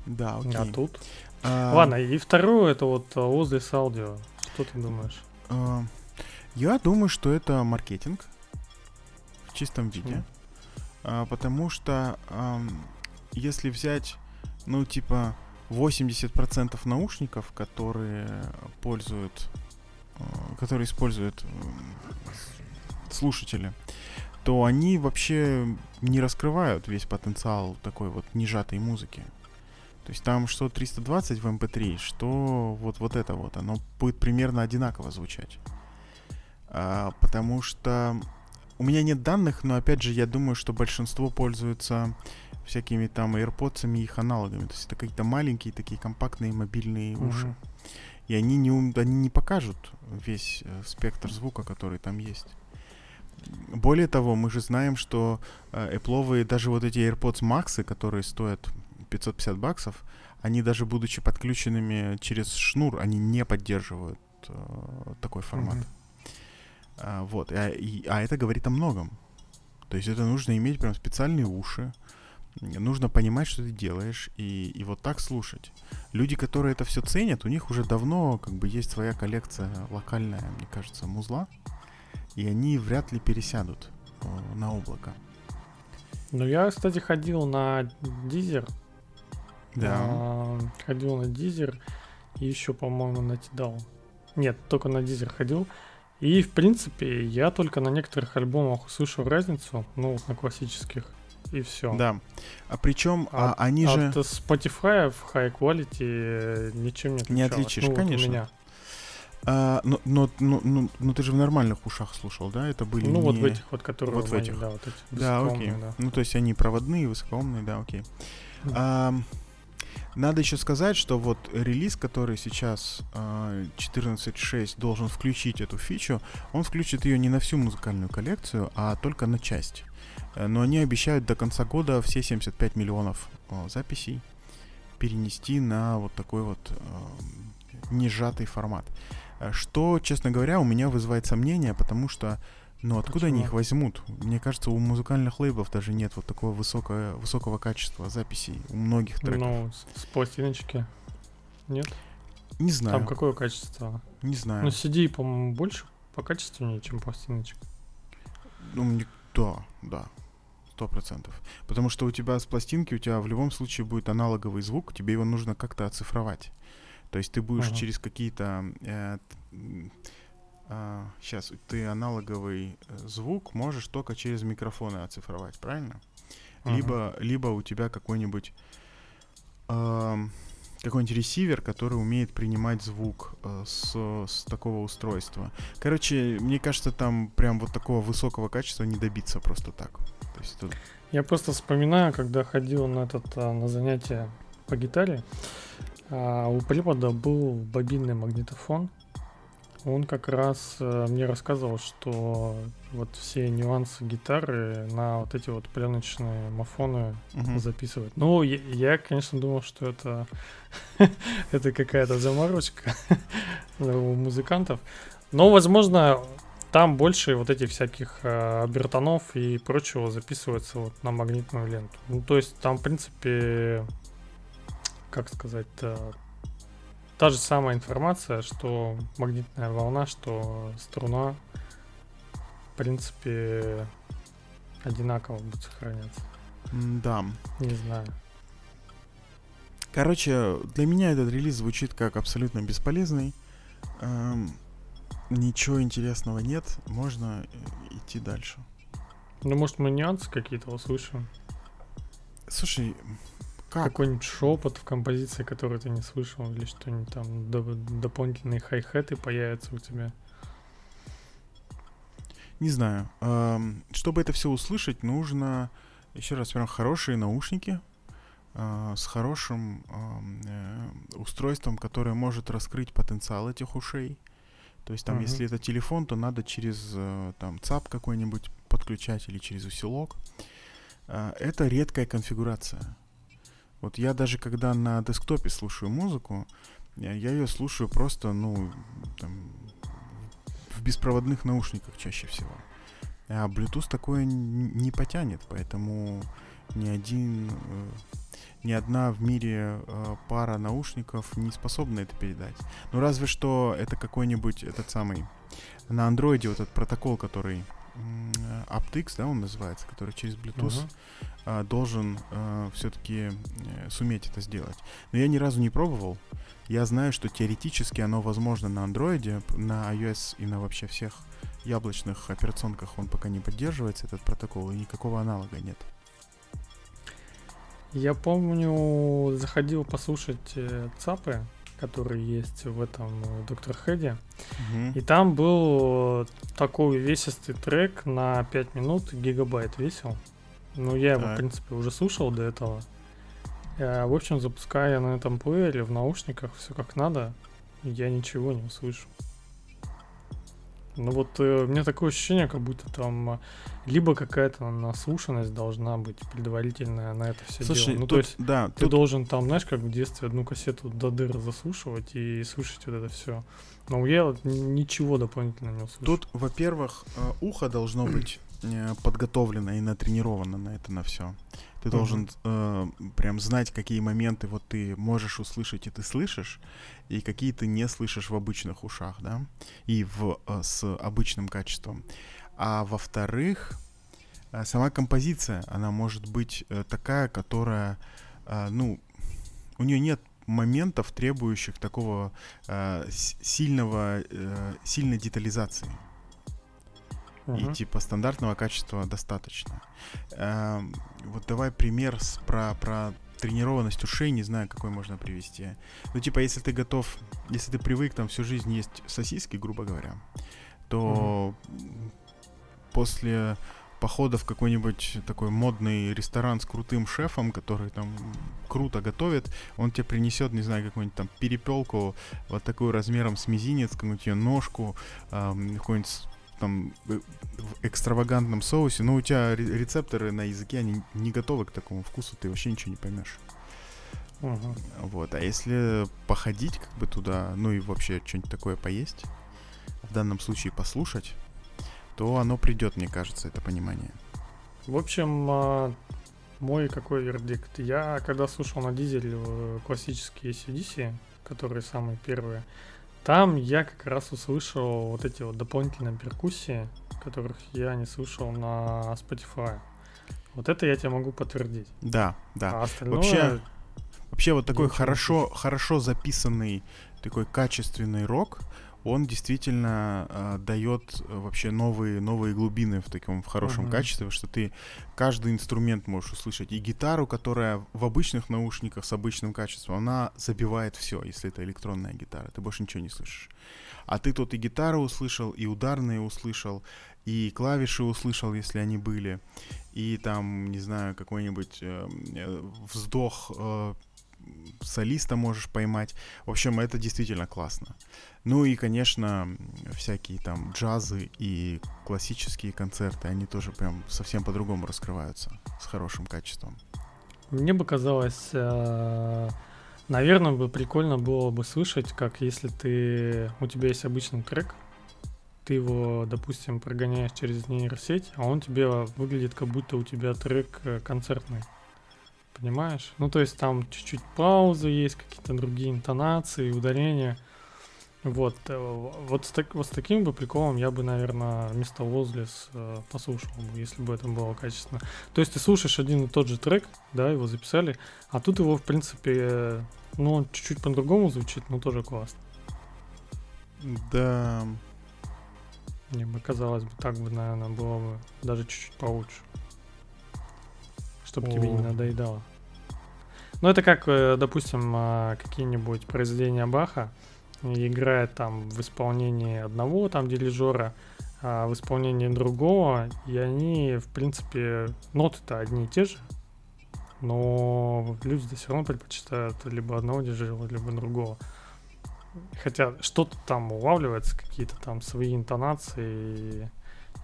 Да, окей. А тут? А, Ладно, и второе это вот Озлис аудио. Что ты думаешь? а, я думаю, что это маркетинг в чистом виде. А, потому что если взять, ну, типа, 80% наушников, которые пользуют, которые используют слушатели, то они вообще не раскрывают весь потенциал такой вот нежатой музыки. То есть там что 320 в MP3, что вот, вот это вот, оно будет примерно одинаково звучать. А, потому что у меня нет данных, но опять же я думаю, что большинство пользуются всякими там AirPods и их аналогами. То есть это какие-то маленькие такие компактные мобильные уши. Мгм. И они не, ум- они не покажут весь э, спектр звука, который там есть. Более того, мы же знаем, что э, Apple даже вот эти AirPods Max, которые стоят 550 баксов, они даже будучи подключенными через шнур, они не поддерживают э, такой формат. Мгм. А, вот, а, и- а это говорит о многом. То есть это нужно иметь прям специальные уши, нужно понимать, что ты делаешь, и, и вот так слушать. Люди, которые это все ценят, у них уже давно как бы есть своя коллекция локальная, мне кажется, музла, и они вряд ли пересядут э, на облако. Ну, я, кстати, ходил на дизер. Да. А, ходил на дизер и еще, по-моему, на Тидал. Нет, только на дизер ходил. И, в принципе, я только на некоторых альбомах услышал разницу, ну, вот на классических, и все. Да. А причем а, От- они же... От Spotify в High Quality э, ничем не Не отличалось. отличишь, Ну, вот у конечно. меня. а, но, но, но, но- но ты же в нормальных ушах слушал, да? Это были Ну, вот в не- этих вот, которые вот в этих. да, вот эти Да, окей. да. Ну, то есть они проводные, высокоумные, да, окей. Мгм. Ам, надо еще сказать, что вот релиз, который сейчас а, 14.6 должен включить эту фичу, он включит ее не на всю музыкальную коллекцию, а только на часть. Э, Но они обещают до конца года все 75 миллионов а, записей перенести на вот такой вот ам, несжатый формат. Э, Что, честно говоря, у меня вызывает сомнения, потому что ну откуда они Почему? их возьмут? Мне кажется, у музыкальных лейблов даже нет вот такого высокого, высокого качества записей у многих треков. Ну, с, с пластиночки. Нет? не знаю, Там какое качество? не знаю. Ну, CD, по-моему, больше по качественнее, чем пластиночка. Ну, мне- да, да, сто процентов. Потому что у тебя с пластинки, у тебя в любом случае будет аналоговый звук, тебе его нужно как-то оцифровать. То есть ты будешь Ага. через какие-то... сейчас, ты аналоговый э, звук можешь только через микрофоны оцифровать, правильно? Ага. Либо, либо у тебя какой-нибудь ам, какой-нибудь ресивер, который умеет принимать звук э, с, с такого устройства. Короче, мне кажется, там прям вот такого высокого качества не добиться просто так. То есть это- Я просто вспоминаю, когда ходил на этот а, на занятие по гитаре, а, у препода был бобинный магнитофон. Он как раз э, мне рассказывал, что вот все нюансы гитары на вот эти вот пленочные мафоны Мгм. записывает. Ну, я, я, конечно, думал, что это это какая-то заморочка у музыкантов. Но, возможно, там больше вот этих всяких э, обертонов и прочего записывается вот на магнитную ленту. Ну, то есть там, в принципе, как сказать, та же самая информация, что магнитная волна, что струна, в принципе, одинаково будет сохраняться. Да. Не знаю. Короче, для меня этот релиз звучит как абсолютно бесполезный. Эм, ничего интересного нет, можно э, идти дальше. Ну, может, мы нюансы какие-то услышим? Слушай, как? Какой-нибудь шепот в композиции, который ты не слышал, или что-нибудь там, дополнительные хай-хеты появятся у тебя? Не знаю. Чтобы это все услышать, нужно еще раз, прям хорошие наушники, э, с хорошим э, устройством, которое может раскрыть потенциал этих ушей. То есть там, uh-huh. если это телефон, то надо через э, там ЦАП какой-нибудь подключать или через усилок. Э, это редкая конфигурация. Вот я даже когда на десктопе слушаю музыку, я, ее слушаю просто, ну, там, в беспроводных наушниках чаще всего. А Bluetooth такое не потянет, поэтому ни один, э, ни одна в мире э, пара наушников не способна это передать. Ну разве что это какой-нибудь этот самый на андроиде вот этот протокол, который aptX, да, он называется, который через Bluetooth uh-huh. должен э, все-таки суметь это сделать. Но я ни разу не пробовал. Я знаю, что теоретически оно возможно на андроиде, на iOS и на вообще всех яблочных операционках он пока не поддерживается, этот протокол, и никакого аналога нет. Я помню, заходил послушать э, ЦАПы, которые есть в этом э, Доктор Хэдди. Угу. И там был такой весистый трек на 5 минут, гигабайт весил. Ну, я его, так. в принципе, уже слушал до этого. Я, в общем, запуская на этом плеере в наушниках все как надо, я ничего не услышу. Ну вот э, у меня такое ощущение, как будто там э, либо какая-то наслушанность должна быть предварительная на это все Слушай, дело. Ну тут, то есть да, ты тут... должен там, знаешь, как в детстве одну кассету до дыр заслушивать и слушать вот это все. Но я ничего дополнительно не услышу. Тут, во-первых, э, ухо должно быть подготовлено и натренировано на это на все. Ты uh-huh. должен э, прям знать, какие моменты вот ты можешь услышать и ты слышишь, и какие ты не слышишь в обычных ушах, да, и в, э, с обычным качеством. А во-вторых, э, сама композиция, она может быть э, такая, которая, э, ну, у нее нет моментов, требующих такого э, сильного, э, сильной детализации. Uh-huh. И типа стандартного качества достаточно. Эм, вот давай пример с, про, про тренированность ушей, не знаю, какой можно привести. Ну, типа, если ты готов, если ты привык там всю жизнь есть сосиски, грубо говоря, то uh-huh. после похода в какой-нибудь такой модный ресторан с крутым шефом, который там круто готовит, он тебе принесет, не знаю, какую-нибудь там перепелку вот такую размером с мизинец, какую-нибудь ее ножку, эм, какой-нибудь там э, в экстравагантном соусе, но у тебя рецепторы на языке, они не готовы к такому вкусу, ты вообще ничего не поймешь. Угу. Вот, а если походить как бы туда, ну и вообще что-нибудь такое поесть, в данном случае послушать, то оно придет, мне кажется, это понимание. В общем, а, мой какой вердикт? Я когда слушал на дизель э, классические ACDC, которые самые первые, там я как раз услышал вот эти вот дополнительные перкуссии, которых я не слышал на Spotify. Вот это я тебе могу подтвердить. Да, да. А остальное... Вообще, вообще вот такой хорошо, хорошо записанный, такой качественный рок, он действительно э, дает э, вообще новые, новые глубины в таком в хорошем uh-huh. качестве, что ты каждый инструмент можешь услышать. И гитару, которая в обычных наушниках с обычным качеством, она забивает все, если это электронная гитара. Ты больше ничего не слышишь. А ты тут и гитару услышал, и ударные услышал, и клавиши услышал, если они были, и там, не знаю, какой-нибудь эм, э, вздох э, солиста можешь поймать. В общем, это действительно классно. Ну и, конечно, всякие там джазы и классические концерты, они тоже прям совсем по-другому раскрываются с хорошим качеством. Мне бы казалось, э, наверное, бы прикольно было бы слышать, как если ты у тебя есть обычный трек, ты его, допустим, прогоняешь через нейросеть, а он тебе выглядит, как будто у тебя трек э, концертный. Понимаешь? Ну, то есть там чуть-чуть паузы есть, какие-то другие интонации, ударения. Вот, э, вот с, так, вот с таким бы приколом я бы, наверное, вместо Возлес э, послушал бы, если бы это было качественно. То есть ты слушаешь один и тот же трек, да, его записали, а тут его, в принципе, ну, он чуть-чуть по-другому звучит, но тоже классно. Да. Мне бы казалось бы, так бы, наверное, было бы даже чуть-чуть получше. Чтобы тебе не надоедало. Ну, это как, э, допустим, а, какие-нибудь произведения Баха, играет там в исполнении одного там дирижера, а в исполнении другого, и они, в принципе, ноты-то одни и те же, но люди все равно предпочитают либо одного дирижера, либо другого. Хотя что-то там улавливается, какие-то там свои интонации и,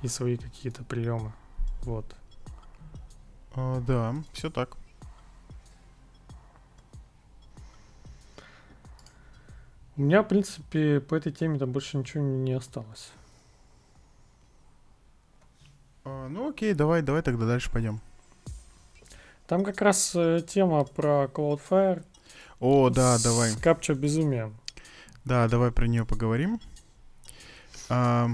и свои какие-то приемы. Вот. А, да, все так. У меня, в принципе, по этой теме там больше ничего не осталось. А, ну окей, давай, давай тогда дальше пойдем. Там как раз э, тема про Cloudflare. О, да, с давай. Капча безумия. Да, давай про нее поговорим. А,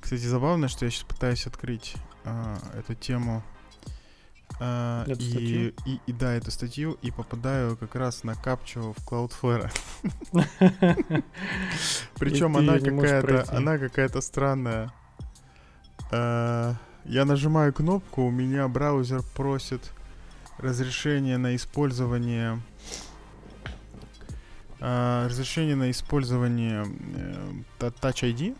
кстати, забавно, что я сейчас пытаюсь открыть а, эту тему а, Эту и, статью? и, и да, эту статью, и попадаю как раз на капчу в Cloudflare. Причем она какая-то, она какая-то странная. А, Я нажимаю кнопку, у меня браузер просит разрешение на использование а, разрешение на использование э, Touch ID,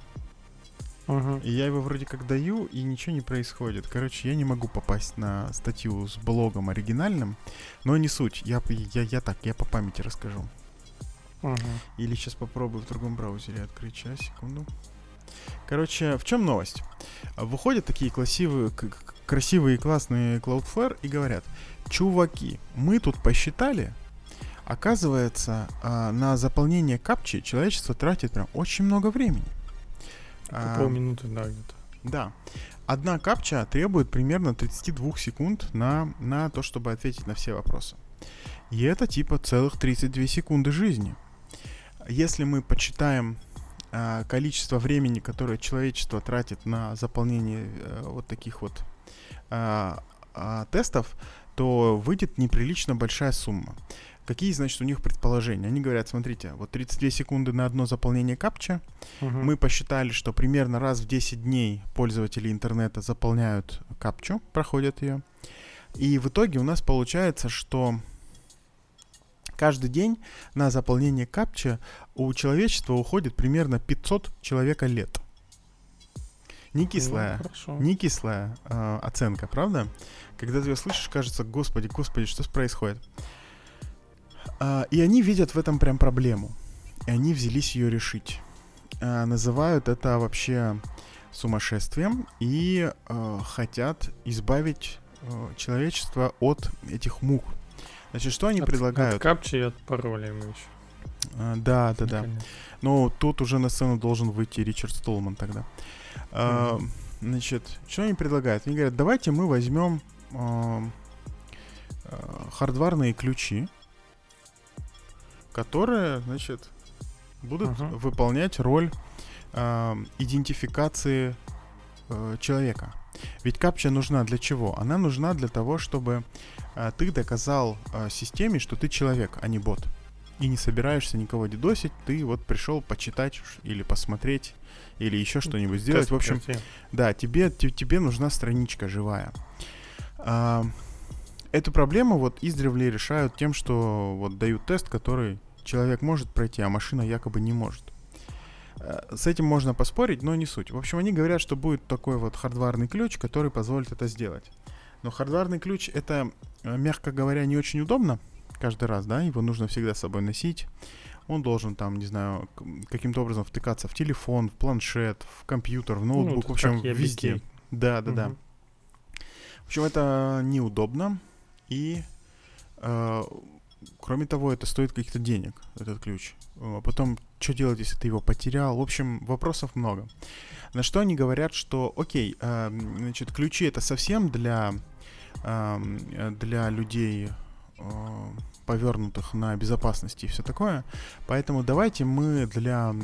Мгм. и я его вроде как даю, и ничего не происходит. Короче, я не могу попасть на статью с блогом оригинальным, но не суть. Я, я, я так, я по памяти расскажу. Мгм. Или сейчас попробую в другом браузере открыть. Сейчас, секунду. Короче, в чем новость? Выходят такие красивые, красивые и классные Cloudflare и говорят, чуваки, мы тут посчитали, оказывается, а, на заполнение капчи человечество тратит прям очень много времени. По А, полминуты, да, где-то. да. Одна капча требует примерно 32 секунд на, на то, чтобы ответить на все вопросы. И это типа целых 32 секунды жизни. Если мы почитаем а, количество времени, которое человечество тратит на заполнение э, вот таких вот а, тестов, то выйдет неприлично большая сумма. Какие, значит, у них предположения? Они говорят, смотрите, вот 32 секунды на одно заполнение капча, Мгм. мы посчитали, что примерно раз в 10 дней пользователи интернета заполняют капчу, проходят ее. И в итоге у нас получается, что каждый день на заполнение капча у человечества уходит примерно 500 человека лет. Не Ну, кислая, хорошо. не кислая э, оценка, правда? Когда ты ее слышишь, кажется, господи, господи, что происходит? А, и они видят в этом прям проблему. И они взялись ее решить. А, называют это вообще сумасшествием и э, хотят избавить э, человечество от этих мух. Значит, что они От- предлагают? От капчи и от пароля ему еще. А, да, да, да. Наконец. Ну, тут уже на сцену должен выйти Ричард Столман тогда. А, значит, что они предлагают? Они говорят, давайте мы возьмем хардварные ключи, которые, значит, будут Ага. выполнять роль а, идентификации э, человека. Ведь капча нужна для чего? Она нужна для того, чтобы а, ты доказал системе, что ты человек, а не бот. И не собираешься никого дедосить, ты вот пришел почитать или посмотреть, или еще что-нибудь сделать. В общем, да, тебе, те- тебе нужна страничка живая. Эту проблему вот издревле решают тем, что вот дают тест, который человек может пройти, а машина якобы не может. Э, С этим можно поспорить, но не суть. В общем, они говорят, что будет такой вот хардварный ключ, который позволит это сделать. Но хардварный ключ это, э, мягко говоря, не очень удобно каждый раз, да, его нужно всегда с собой носить. Он должен там, не знаю, каким-то образом втыкаться в телефон, в планшет, в компьютер, в ноутбук, Ну, в общем, везде. Да, да, да. В общем, это неудобно. И э, кроме того, это стоит каких-то денег, этот ключ. Э, Потом, что делать, если ты его потерял? В общем, вопросов много. На что они говорят, что, окей, э, значит, ключи это совсем для э, для людей э, повернутых на безопасности и все такое. Поэтому давайте мы для,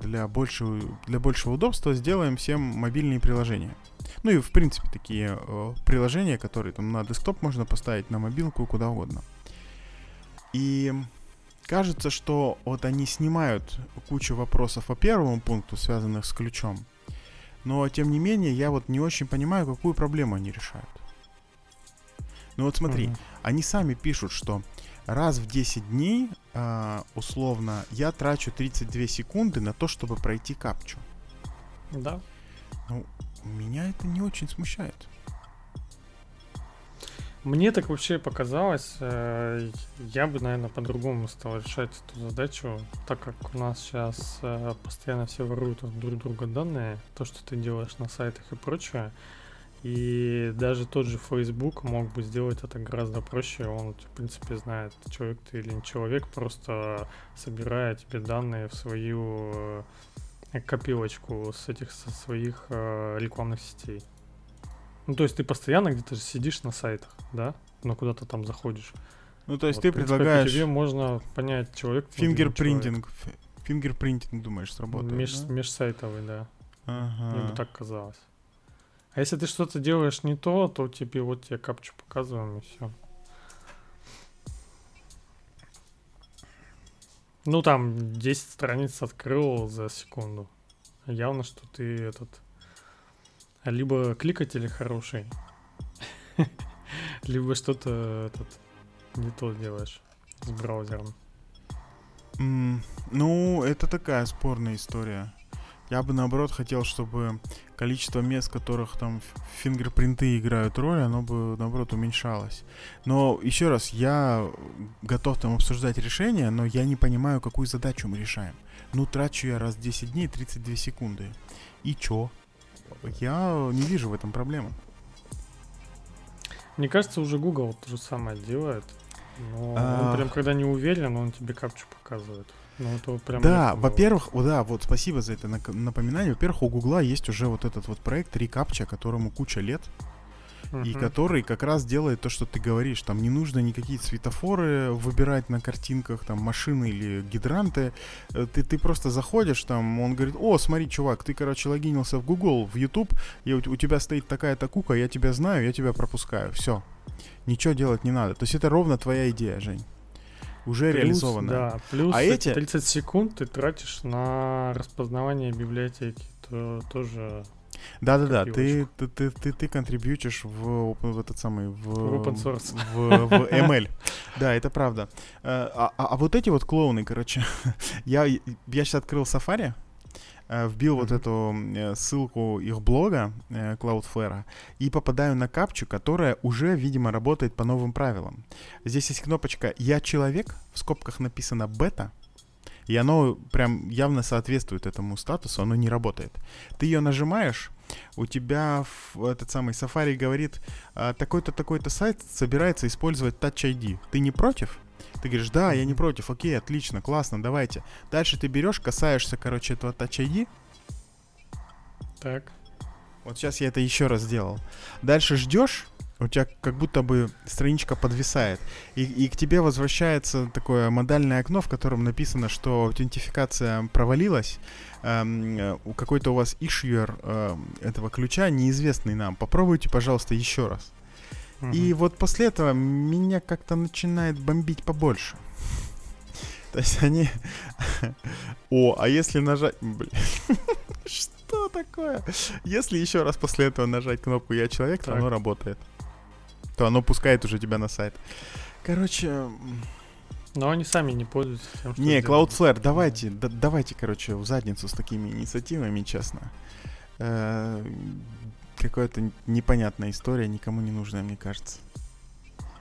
для, большего, для большего удобства сделаем всем мобильные приложения. Ну и в принципе такие э, приложения, которые там на десктоп можно поставить, на мобилку, куда угодно. И кажется, что вот они снимают кучу вопросов по первому пункту, связанных с ключом. Но тем не менее, я вот не очень понимаю, какую проблему они решают. Ну вот смотри, mm-hmm. они сами пишут, что раз в 10 дней, э, условно, я трачу 32 секунды на то, чтобы пройти капчу. Да. Ну, меня это не очень смущает. Мне так вообще показалось, э, я бы, наверное, по-другому стал решать эту задачу, так как у нас сейчас э, постоянно все воруют друг друга данные, то, что ты делаешь на сайтах и прочее. И даже тот же Facebook мог бы сделать это гораздо проще. Он, в принципе, знает, человек ты или не человек, просто собирая тебе данные в свою э, копилочку с этих со своих э, рекламных сетей. Ну, то есть ты постоянно где-то же сидишь на сайтах, да? Но куда-то там заходишь. Ну, то есть вот, ты предлагаешь... тебе можно понять, человек... Фингерпринтинг. Фингерпринтинг, думаешь, сработает, Меж, да? Межсайтовый, да. Ага. Мне бы так казалось. А если ты что-то делаешь не то, то тебе вот тебе капчу показываем и все. Ну там 10 страниц открыл за секунду. Явно, что ты этот либо кликатель хороший, либо что-то этот не то делаешь с браузером. Ну, это такая спорная история. Я бы наоборот хотел, чтобы количество мест, в которых там фингерпринты играют роль, оно бы наоборот уменьшалось. Но еще раз, я готов там обсуждать решение, но я не понимаю, какую задачу мы решаем. Ну, трачу я раз в 10 дней 32 секунды. И чё? Я не вижу в этом проблемы. Мне кажется, уже Google то же самое делает. Но а... он прям когда не уверен, он тебе капчу показывает. Ну, это прям да, во-первых, о, да, вот спасибо за это напоминание. Во-первых, у Гугла есть уже вот этот вот проект Рекапча, которому куча лет и который как раз делает то, что ты говоришь. Там не нужно никакие светофоры выбирать на картинках, там машины или гидранты. Э, ты, ты просто заходишь, там он говорит, о, смотри, чувак, ты, короче, логинился в Google, в YouTube, и у, у тебя стоит такая-то кука, я тебя знаю, я тебя пропускаю. Все. Ничего делать не надо. То есть это ровно твоя идея, Жень уже плюс, реализовано. Да, плюс а эти 30 секунд ты тратишь на распознавание библиотеки, то тоже да-да-да, ты, ты, ты, ты, ты контрибьютишь в, в этот самый... В, в open source. В, в ML. Да, это правда. Э, а, а, а вот эти вот клоуны, короче, я, я сейчас открыл Safari, вбил mm-hmm. вот эту э, ссылку их блога Cloudflare и попадаю на капчу, которая уже, видимо, работает по новым правилам. Здесь есть кнопочка «Я человек», в скобках написано «бета», и оно прям явно соответствует этому статусу, оно не работает. Ты ее нажимаешь, у тебя в, этот самый Safari говорит, «А, такой-то, такой-то сайт собирается использовать Touch ID. Ты не против? Ты говоришь, да, я не против, окей, отлично, классно, давайте. Дальше ты берешь, касаешься, короче, этого Touch ID. Так. Вот сейчас я это еще раз сделал. Дальше ждешь, у тебя как будто бы страничка подвисает, и, и к тебе возвращается такое модальное окно, в котором написано, что аутентификация провалилась, эм, у какой-то у вас ишьюер э, этого ключа неизвестный нам. Попробуйте, пожалуйста, еще раз. Угу. И вот после этого меня как-то начинает бомбить побольше. То есть они... О, а если нажать... Блин. Что такое? Если еще раз после этого нажать кнопку «Я человек», то оно работает то оно пускает уже тебя на сайт. Короче... Но они сами не пользуются тем, что Не, Cloudflare, давайте, да, давайте, короче, в задницу с такими инициативами, честно. Какая-то непонятная история, никому не нужная, мне кажется.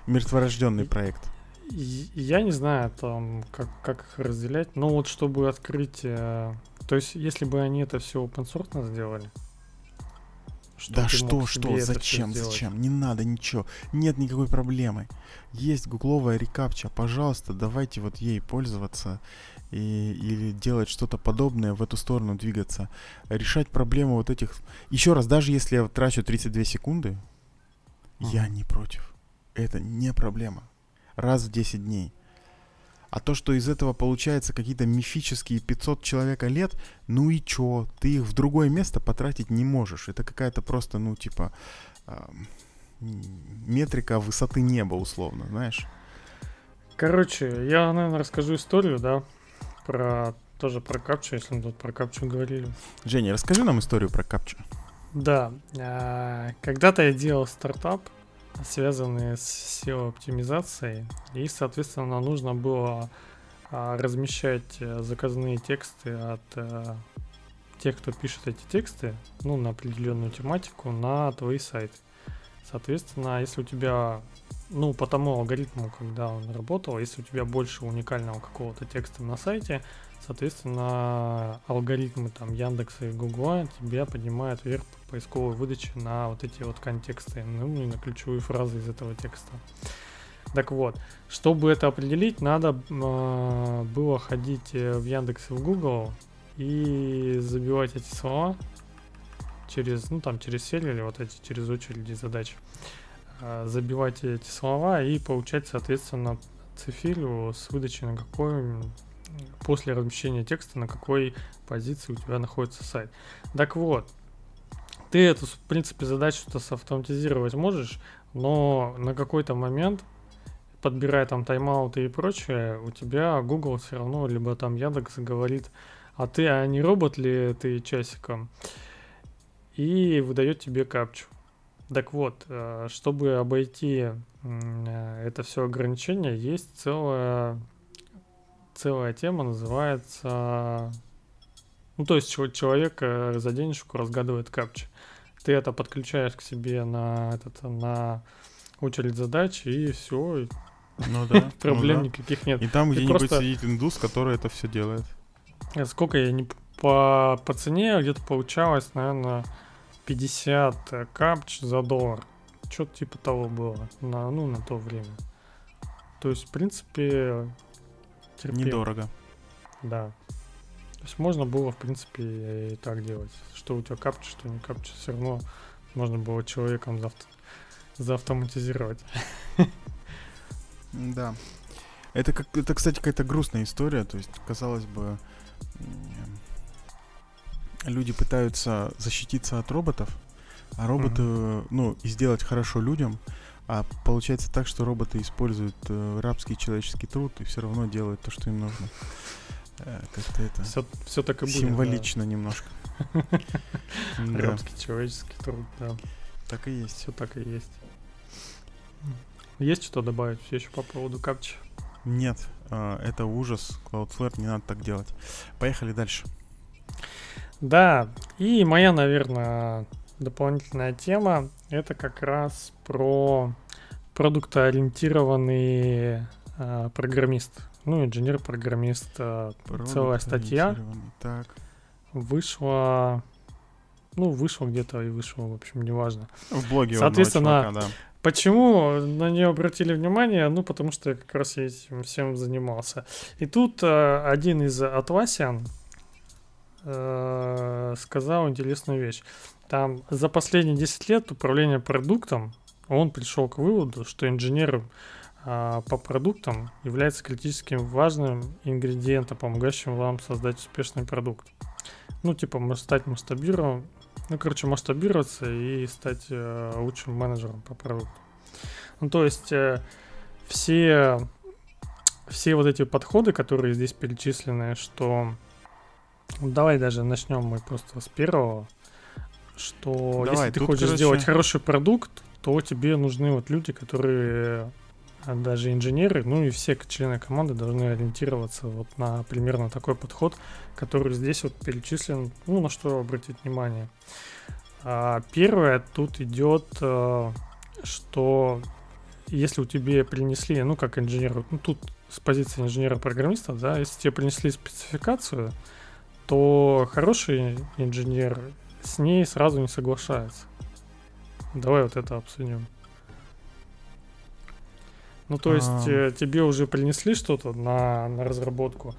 Мертворожденный проект. Я не знаю, там, как, как их разделять. Но вот чтобы открыть... Э, то есть, если бы они это все open source сделали, что да что, что, зачем, зачем? Не надо ничего. Нет никакой проблемы. Есть гугловая рекапча, пожалуйста, давайте вот ей пользоваться и, или делать что-то подобное, в эту сторону двигаться. Решать проблему вот этих... Еще раз, даже если я трачу 32 секунды, Я не против. Это не проблема. Раз в 10 дней. А то, что из этого получается какие-то мифические 500 человека лет, ну и чё? Ты их в другое место потратить не можешь. Это какая-то просто, ну, типа, э, метрика высоты неба, условно, знаешь? Короче, я, наверное, расскажу историю, да, про тоже про капчу, если мы тут про капчу говорили. Женя, расскажи нам историю про капчу. Да, а, когда-то я делал стартап, связанный с SEO-оптимизацией, и, соответственно, нужно было а, размещать э, заказные тексты от э, тех, кто пишет эти тексты, ну, на определенную тематику, на твои сайты. Соответственно, если у тебя ну, по тому алгоритму, когда он работал, если у тебя больше уникального какого-то текста на сайте, соответственно, алгоритмы там Яндекса и Гугла тебя поднимают вверх по поисковой выдаче на вот эти вот контексты, ну и на ключевые фразы из этого текста. Так вот, чтобы это определить, надо э, было ходить э, в Яндекс и в Google и забивать эти слова через, ну там через сервер или вот эти через очереди задач. Забивать эти слова и получать, соответственно, цифилю с выдачей на какой после размещения текста, на какой позиции у тебя находится сайт. Так вот, ты эту, в принципе, задачу-то автоматизировать можешь, но на какой-то момент, подбирая там тайм-ауты и прочее, у тебя Google все равно, либо там Яндекс говорит, а ты, а не робот ли ты часиком? И выдает тебе капчу. Так вот, э, чтобы обойти э, это все ограничение, есть целая, целая тема, называется... Ну, то есть человек за денежку разгадывает капчи. Ты это подключаешь к себе на, этот, на очередь задач, и все. Ну да. Проблем ну, да. никаких нет. И там где-нибудь просто... сидит индус, который это все делает. Сколько я не по, по цене где-то получалось, наверное, 50 капч за доллар. Что-то типа того было. На, ну, на то время. То есть, в принципе, терпимо. Недорого. Да. То есть можно было, в принципе, и так делать. Что у тебя капча, что не капча. Все равно можно было человеком заавто... заавтоматизировать. Да. Это, как, это, кстати, какая-то грустная история. То есть, казалось бы, люди пытаются защититься от роботов, а роботы, mm-hmm. ну, и сделать хорошо людям, а получается так, что роботы используют э, рабский человеческий труд и все равно делают то, что им нужно. Э, как-то это все, все так и будет, символично да. немножко. Рабский человеческий труд, да. Так и есть. Все так и есть. Есть что добавить все еще по поводу капчи? Нет, э, это ужас. Cloudflare не надо так делать. Поехали дальше. Да, и моя, наверное, дополнительная тема это как раз про продуктоориентированный э, программист. Ну, инженер-программист. Э, целая статья. Так. Вышла. Ну, вышла где-то и вышла, в общем, неважно. В блоге Соответственно, чувака, да. Почему на нее обратили внимание? Ну, потому что я как раз этим всем занимался. И тут э, один из атласиан, э, сказал интересную вещь. Там за последние 10 лет управление продуктом, он пришел к выводу, что инженер э, по продуктам является критически важным ингредиентом, помогающим вам создать успешный продукт. Ну, типа, стать масштабированным, ну, короче, масштабироваться и стать э, лучшим менеджером по продукту. Ну, то есть э, все, все вот эти подходы, которые здесь перечислены, что Давай даже начнем мы просто с первого, что Давай, если ты хочешь короче... сделать хороший продукт, то тебе нужны вот люди, которые а, даже инженеры, ну и все члены команды должны ориентироваться вот на примерно такой подход, который здесь вот перечислен, ну на что обратить внимание. А первое тут идет, э, что если у тебя принесли, ну как инженер, ну тут с позиции инженера-программиста, да, если тебе принесли спецификацию, то хороший инженер с ней сразу не соглашается. Давай вот это обсудим. Ну, то есть а... тебе уже принесли что-то на, на разработку.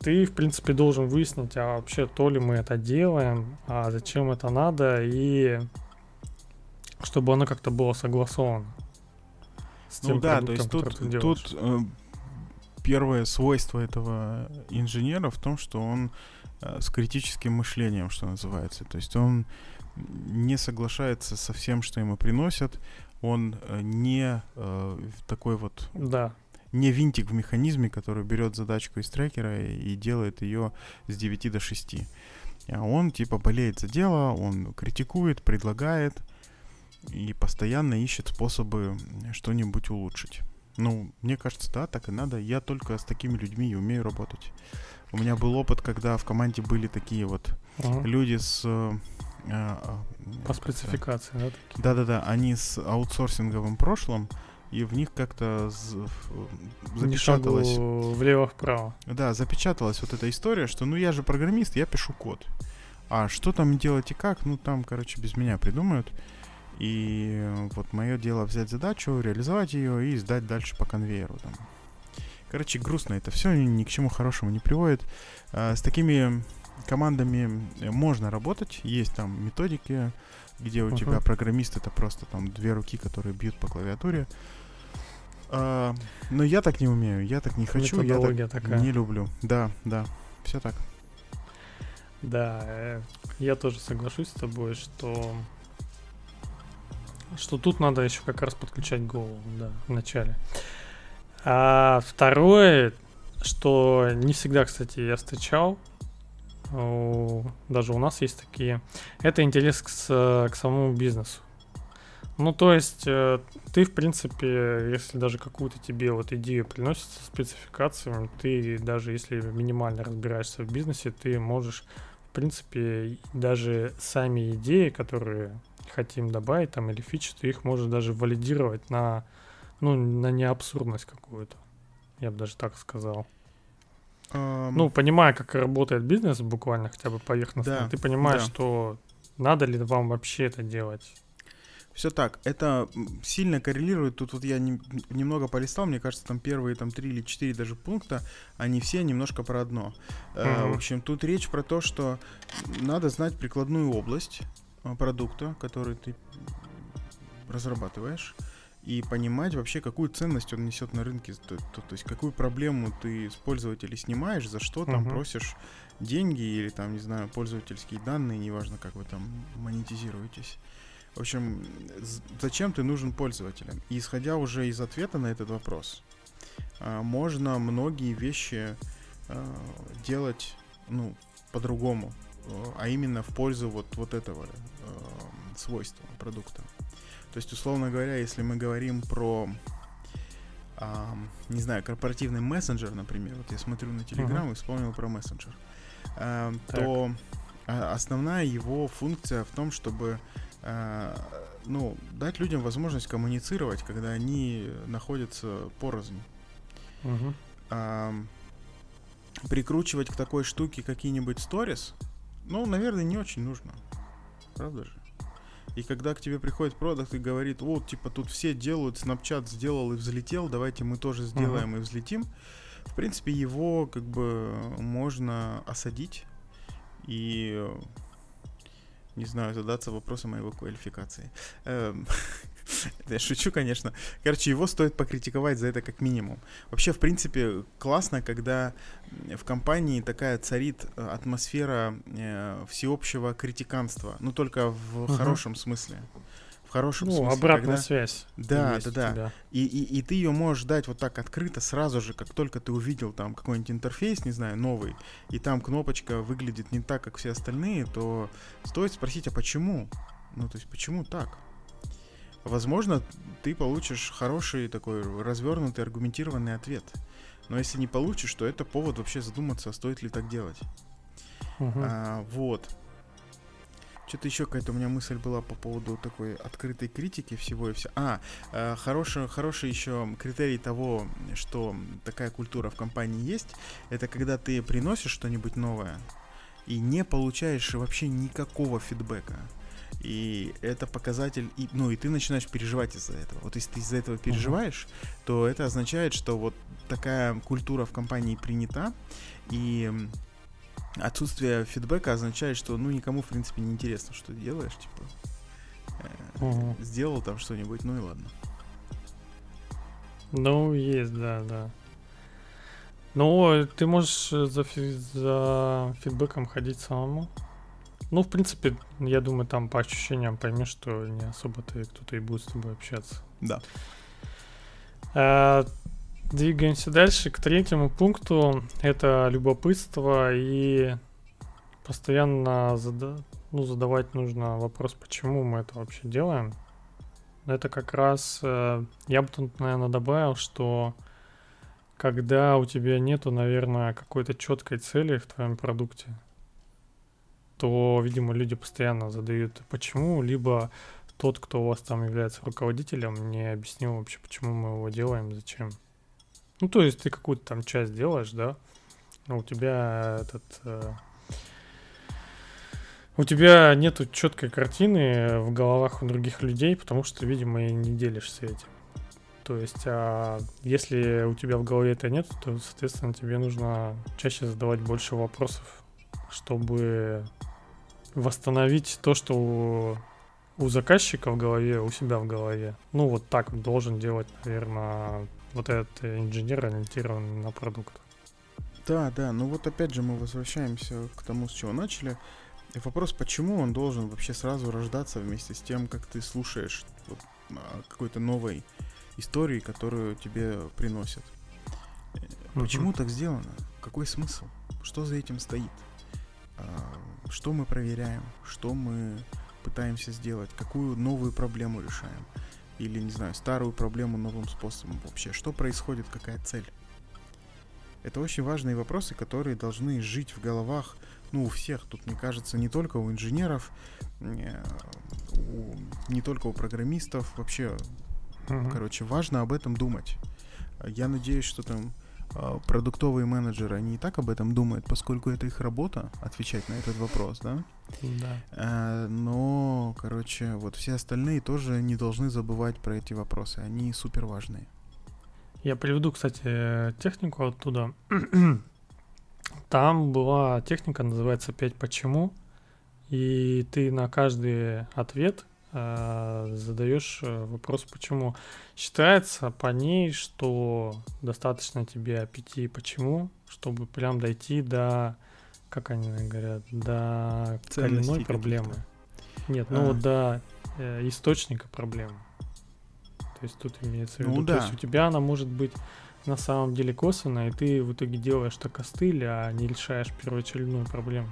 Ты, в принципе, должен выяснить, а вообще то ли мы это делаем, а зачем это надо, и чтобы оно как-то было согласовано. С ну тем да, то есть тут, тут э, первое свойство этого инженера в том, что он э, с критическим мышлением, что называется. То есть он не соглашается со всем, что ему приносят, он э, не э, такой вот... Да. Не винтик в механизме, который берет задачку из трекера и делает ее с 9 до 6. А он типа болеет за дело, он критикует, предлагает и постоянно ищет способы что-нибудь улучшить. Ну, мне кажется, да, так и надо. Я только с такими людьми и умею работать. У меня был опыт, когда в команде были такие вот uh-huh. люди с э, а, По спецификации, да? Да-да-да, они с аутсорсинговым прошлым, и в них как-то запечаталось... Влево-вправо. Да, запечаталась вот эта история, что ну я же программист, я пишу код. А что там делать и как, ну там, короче, без меня придумают. И вот мое дело взять задачу, реализовать ее и сдать дальше по конвейеру. Там. Короче, грустно это все, ни к чему хорошему не приводит. А, с такими командами э, можно работать, есть там методики, где у uh-huh. тебя программист это просто там две руки, которые бьют по клавиатуре. А, но я так не умею, я так не хочу, я так такая. не люблю. Да, да, все так. Да, э, я тоже соглашусь с тобой, что что тут надо еще как раз подключать голову, да, в начале. А второе, что не всегда, кстати, я встречал, даже у нас есть такие, это интерес к, к самому бизнесу. Ну, то есть, э, ты, в принципе, если даже какую-то тебе вот идею приносит со спецификациями, ты даже если минимально разбираешься в бизнесе, ты можешь, в принципе, даже сами идеи, которые хотим добавить там или фичи, ты их можешь даже валидировать на, ну, на неабсурдность какую-то. Я бы даже так сказал. Um, ну, понимая, как работает бизнес, буквально хотя бы поверхностно, да, ты понимаешь, да. что надо ли вам вообще это делать. Все так. Это сильно коррелирует. Тут вот я не, немного полистал, мне кажется, там первые там три или четыре даже пункта, они все немножко про одно. Mm-hmm. в общем, тут речь про то, что надо знать прикладную область а, продукта, который ты разрабатываешь и понимать вообще, какую ценность он несет на рынке, то, то, то есть какую проблему ты с пользователей снимаешь, за что там uh-huh. просишь деньги или там, не знаю, пользовательские данные, неважно, как вы там монетизируетесь. В общем, зачем ты нужен пользователям? И исходя уже из ответа на этот вопрос, а, можно многие вещи а, делать, ну, по-другому, а именно в пользу вот, вот этого свойства продукта. То есть, условно говоря, если мы говорим про, а, не знаю, корпоративный мессенджер, например, вот я смотрю на Telegram uh-huh. и вспомнил про мессенджер, а, то основная его функция в том, чтобы а, ну, дать людям возможность коммуницировать, когда они находятся порознь. Uh-huh. А, прикручивать к такой штуке какие-нибудь сторис, ну, наверное, не очень нужно. Правда же? И когда к тебе приходит продукт и говорит, вот, типа, тут все делают, Snapchat сделал и взлетел, давайте мы тоже сделаем uh-huh. и взлетим. В принципе, его как бы можно осадить и не знаю, задаться вопросом о его квалификации. Я шучу, конечно. Короче, его стоит покритиковать за это как минимум. Вообще, в принципе, классно, когда в компании такая царит э, атмосфера э, всеобщего критиканства. Ну, только в угу. хорошем смысле. В хорошем ну, смысле. обратная когда... связь. Да, да, да. И, и, и ты ее можешь дать вот так открыто сразу же, как только ты увидел там какой-нибудь интерфейс, не знаю, новый, и там кнопочка выглядит не так, как все остальные, то стоит спросить, а почему? Ну, то есть, почему так? Возможно, ты получишь хороший такой развернутый, аргументированный ответ. Но если не получишь, то это повод вообще задуматься, стоит ли так делать. Uh-huh. А, вот. Что-то еще какая-то у меня мысль была по поводу такой открытой критики всего и все. А, э, хороший, хороший еще критерий того, что такая культура в компании есть, это когда ты приносишь что-нибудь новое и не получаешь вообще никакого фидбэка. И это показатель, и, ну и ты начинаешь переживать из-за этого. Вот если ты из-за этого переживаешь, uh-huh. то это означает, что вот такая культура в компании принята, и отсутствие фидбэка означает, что ну никому в принципе не интересно, что ты делаешь, типа. Угу. Сделал там что-нибудь, ну и ладно. Ну, есть, да, да. Ну, ты можешь за, фи- за фидбэком ходить самому. Ну, в принципе, я думаю, там по ощущениям поймешь, что не особо ты кто-то и будет с тобой общаться. Да. А, двигаемся дальше к третьему пункту. Это любопытство и постоянно зада- ну, задавать нужно вопрос, почему мы это вообще делаем. Это как раз, э, я бы тут, наверное, добавил, что когда у тебя нету, наверное, какой-то четкой цели в твоем продукте, то, видимо, люди постоянно задают почему, либо тот, кто у вас там является руководителем, не объяснил вообще, почему мы его делаем, зачем. Ну, то есть ты какую-то там часть делаешь, да, но у тебя этот... Э, у тебя нету четкой картины в головах у других людей, потому что, видимо, и не делишься этим. То есть, а если у тебя в голове это нет, то, соответственно, тебе нужно чаще задавать больше вопросов, чтобы восстановить то, что у, у заказчика в голове, у себя в голове. Ну, вот так должен делать, наверное, вот этот инженер, ориентированный на продукт. Да, да, ну вот опять же мы возвращаемся к тому, с чего начали. И вопрос, почему он должен вообще сразу рождаться вместе с тем, как ты слушаешь вот, какой-то новой истории, которую тебе приносят. Mm-hmm. Почему так сделано? Какой смысл? Что за этим стоит? Что мы проверяем? Что мы пытаемся сделать? Какую новую проблему решаем? Или, не знаю, старую проблему новым способом вообще? Что происходит? Какая цель? Это очень важные вопросы, которые должны жить в головах ну, у всех, тут, мне кажется, не только у инженеров, э, у, не только у программистов, вообще, uh-huh. короче, важно об этом думать. Я надеюсь, что там продуктовые менеджеры, они и так об этом думают, поскольку это их работа, отвечать на этот вопрос, да? Да. Э, но, короче, вот все остальные тоже не должны забывать про эти вопросы, они супер важные. Я приведу, кстати, технику оттуда. Там была техника, называется 5 почему. И ты на каждый ответ задаешь э, вопрос почему. Считается по ней, что достаточно тебе 5 почему, чтобы прям дойти до, как они говорят, до коренной проблемы. Нет, ну а. вот до э, источника проблемы. То есть тут имеется в виду, ну, да. то есть у тебя она может быть на самом деле косвенно, и ты в итоге делаешь так костыль, а не решаешь первоочередную проблему.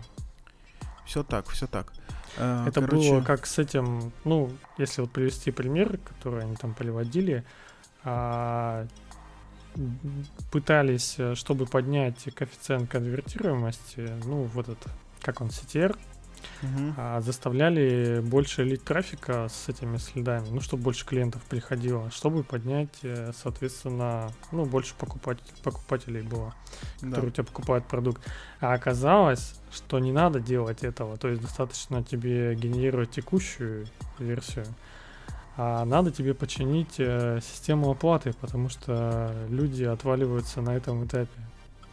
Все так, все так. А, Это короче... было как с этим, ну, если вот привести пример, который они там приводили, а, пытались, э, чтобы поднять коэффициент конвертируемости, ну, вот этот, как он, CTR, угу. а, заставляли больше лить трафика с этими следами, ну, чтобы больше клиентов приходило, чтобы поднять, э, соответственно, ну, больше покупать, покупателей было, которые да. у тебя покупают продукт. А оказалось, что не надо делать этого, то есть достаточно тебе генерировать текущую версию, а надо тебе починить э, систему оплаты, потому что люди отваливаются на этом этапе.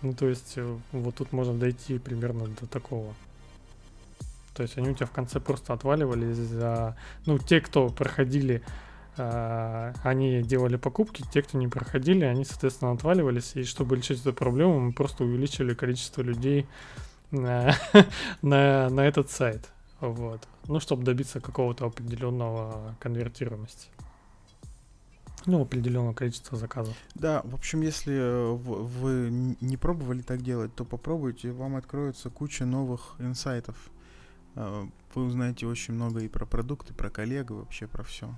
Ну, то есть, э, вот тут можно дойти примерно до такого. То есть они у тебя в конце просто отваливались за... Ну, те, кто проходили, э, они делали покупки, те, кто не проходили, они, соответственно, отваливались. И чтобы решить эту проблему, мы просто увеличили количество людей на, на, на этот сайт. Вот. Ну, чтобы добиться какого-то определенного конвертируемости. Ну, определенного количества заказов. Да, в общем, если э, вы не пробовали так делать, то попробуйте, вам откроется куча новых инсайтов. А, вы узнаете очень много и про продукты, про коллег, вообще про все.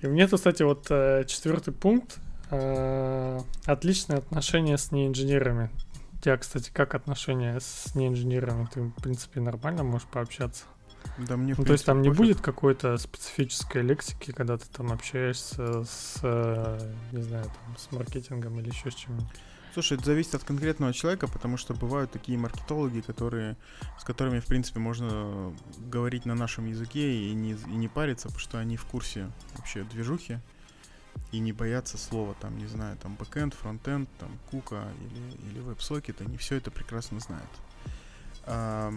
И мне тут, кстати, вот э, четвертый пункт. Э, отличные отношения с неинженерами. У тебя, кстати, как отношения с неинженерами? Ты, в принципе, нормально можешь пообщаться? Да, мне, ну, то есть там не будет какой-то специфической лексики, когда ты там общаешься с, э, не знаю, там, с маркетингом или еще с чем-нибудь? Слушай, это зависит от конкретного человека, потому что бывают такие маркетологи, которые, с которыми, в принципе, можно говорить на нашем языке и не, и не париться, потому что они в курсе вообще движухи и не боятся слова, там, не знаю, там, бэкэнд, фронтенд, там, кука или, или веб-сокет, они все это прекрасно знают. А,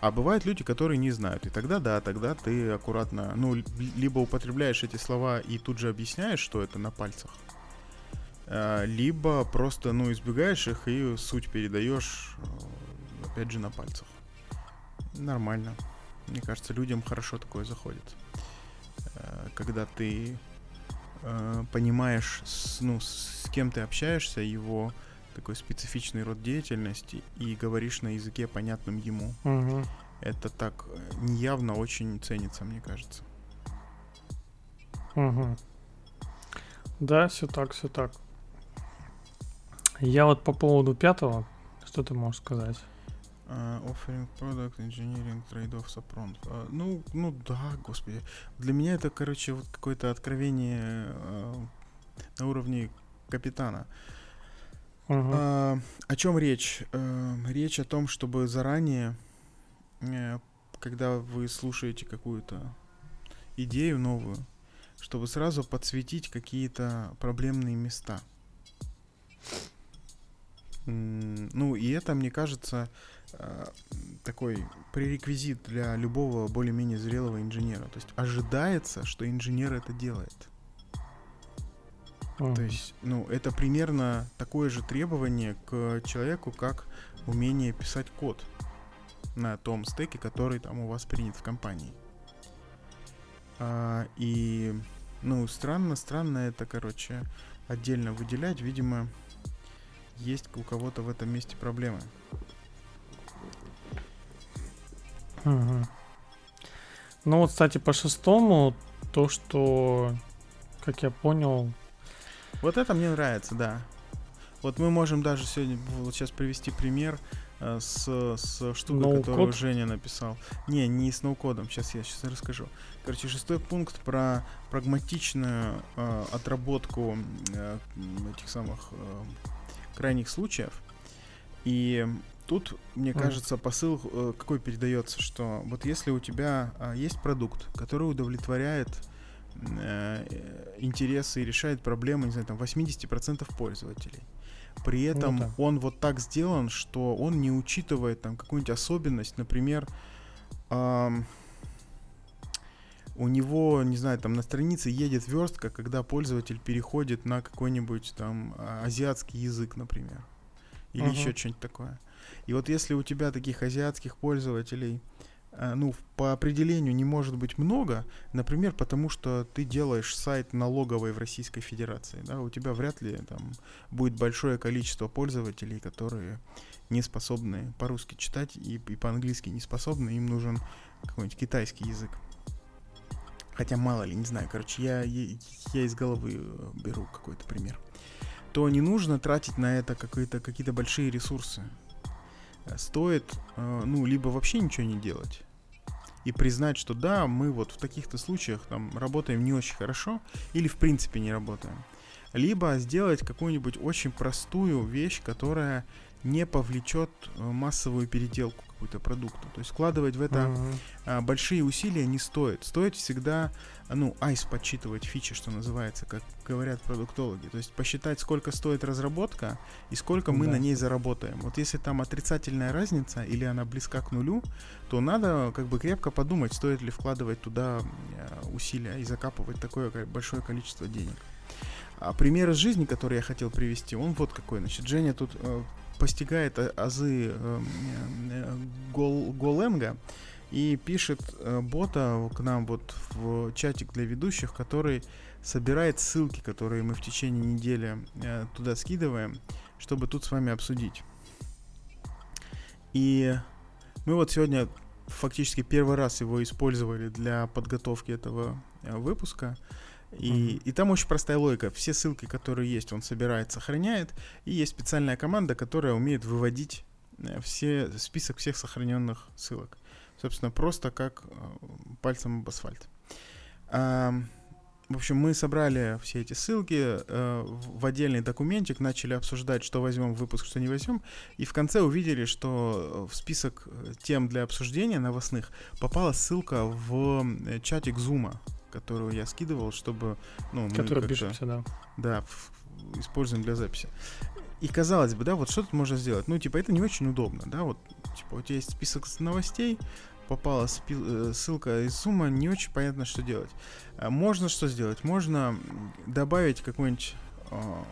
А бывают люди, которые не знают. И тогда да, тогда ты аккуратно, ну, либо употребляешь эти слова и тут же объясняешь, что это на пальцах, либо просто, ну, избегаешь их и суть передаешь, э, опять же, на пальцах. Нормально. Мне кажется, людям хорошо такое заходит. Э, когда ты э, понимаешь, ну, с кем ты общаешься, его такой специфичный род деятельности и говоришь на языке, понятном ему. Угу. Это так неявно очень ценится, мне кажется. Угу. Да, все так, все так. Я вот по поводу пятого, что ты можешь сказать? Uh, offering product engineering trade-off сапрон. Uh, ну, ну да, господи. Для меня это, короче, вот какое-то откровение uh, на уровне капитана. Uh-huh. Uh, о чем речь? Uh, речь о том, чтобы заранее, uh, когда вы слушаете какую-то идею новую, чтобы сразу подсветить какие-то проблемные места. Ну, и это, мне кажется, э, такой пререквизит для любого более-менее зрелого инженера. То есть ожидается, что инженер это делает. Uh-huh. То есть, ну, это примерно такое же требование к человеку, как умение писать код на том стеке, который там у вас принят в компании. А, и, ну, странно, странно это, короче, отдельно выделять. Видимо, есть у кого-то в этом месте проблемы. Угу. Ну вот, кстати, по шестому, то, что, как я понял... Вот это мне нравится, да. Вот мы можем даже сегодня, вот сейчас привести пример э, с, с штукой, no которую код? Женя написал. Не, не с ноу-кодом, сейчас я сейчас расскажу. Короче, шестой пункт про прагматичную э, отработку э, этих самых э, крайних случаев. И тут, мне кажется, посыл э, какой передается, что вот если у тебя э, есть продукт, который удовлетворяет э, интересы и решает проблемы, не знаю, там 80% пользователей. При ну этом ну, да. он вот так сделан, что он не учитывает там какую-нибудь особенность, например, э, у него, не знаю, там на странице едет верстка, когда пользователь переходит на какой-нибудь там а, азиатский язык, например. Или uh-huh. еще что-нибудь такое. И вот если у тебя таких азиатских пользователей, а, ну, по определению не может быть много, например, потому что ты делаешь сайт налоговый в Российской Федерации, да, у тебя вряд ли там будет большое количество пользователей, которые не способны по-русски читать и, и по-английски не способны, им нужен какой-нибудь китайский язык. Хотя мало ли, не знаю, короче, я, я, из головы э, беру какой-то пример. То не нужно тратить на это какие-то какие большие ресурсы. Э, стоит, э, ну, либо вообще ничего не делать, и признать, что да, мы вот в таких-то случаях там работаем не очень хорошо или в принципе не работаем. Либо сделать какую-нибудь очень простую вещь, которая не повлечет массовую переделку какую-то продукту. То есть вкладывать в это uh-huh. а, большие усилия не стоит. Стоит всегда, ну, айс подсчитывать фичи, что называется, как говорят продуктологи. То есть посчитать, сколько стоит разработка и сколько мы да. на ней заработаем. Вот если там отрицательная разница или она близка к нулю, то надо как бы крепко подумать, стоит ли вкладывать туда а, усилия и закапывать такое большое количество денег. А пример из жизни, который я хотел привести, он вот какой. Значит, Женя тут э, постигает азы э, э, гол, Голенга и пишет э, бота к нам вот в чатик для ведущих, который собирает ссылки, которые мы в течение недели туда скидываем, чтобы тут с вами обсудить. И мы вот сегодня фактически первый раз его использовали для подготовки этого выпуска. И, mm-hmm. и там очень простая логика. Все ссылки, которые есть, он собирает, сохраняет. И есть специальная команда, которая умеет выводить э, все, список всех сохраненных ссылок. Собственно, просто как э, пальцем об асфальт. А, в общем, мы собрали все эти ссылки э, в отдельный документик, начали обсуждать, что возьмем в выпуск, что не возьмем, и в конце увидели, что в список тем для обсуждения новостных попала ссылка в чатик Зума которую я скидывал, чтобы, ну, Который пишемся, да. Да, используем для записи. И казалось бы, да, вот что тут можно сделать? Ну, типа, это не очень удобно, да, вот типа, у тебя есть список новостей, попала спи- э, ссылка из Zoom, не очень понятно, что делать. А можно что сделать? Можно добавить какую-нибудь э,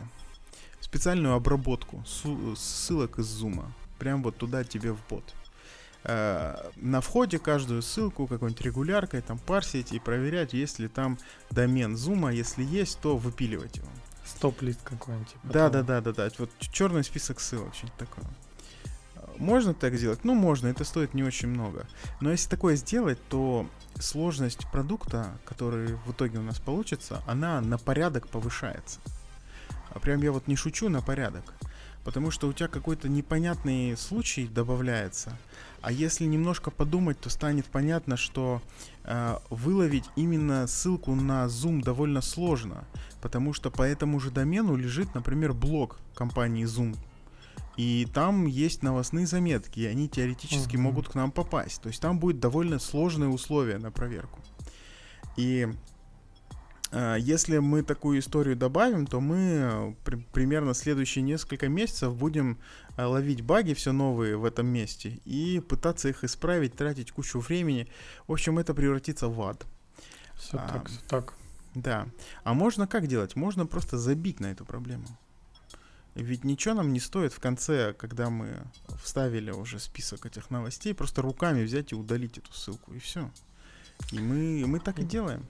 специальную обработку ссылок из Zoom. Прям вот туда тебе в бот. Э, на входе каждую ссылку какой-нибудь регуляркой там парсить и проверять, есть ли там домен Zoom. Если есть, то выпиливать его. Стоп-лист какой-нибудь. Типа да, да, да, да, да. Вот черный список ссылок, что-нибудь такое. Можно так сделать? Ну, можно, это стоит не очень много. Но если такое сделать, то сложность продукта, который в итоге у нас получится, она на порядок повышается. А прям я вот не шучу на порядок. Потому что у тебя какой-то непонятный случай добавляется. А если немножко подумать, то станет понятно, что э, выловить именно ссылку на Zoom довольно сложно. Потому что по этому же домену лежит, например, блог компании Zoom. И там есть новостные заметки, и они теоретически uh-huh. могут к нам попасть. То есть там будет довольно сложные условия на проверку. И если мы такую историю добавим, то мы э, при, примерно следующие несколько месяцев будем э, ловить баги все новые в этом месте и пытаться их исправить, тратить кучу времени. В общем, это превратится в ад. Все а, так, все так. Да. А можно как делать? Можно просто забить на эту проблему. Ведь ничего нам не стоит в конце, когда мы вставили уже список этих новостей, просто руками взять и удалить эту ссылку, и все. И мы, мы так и делаем.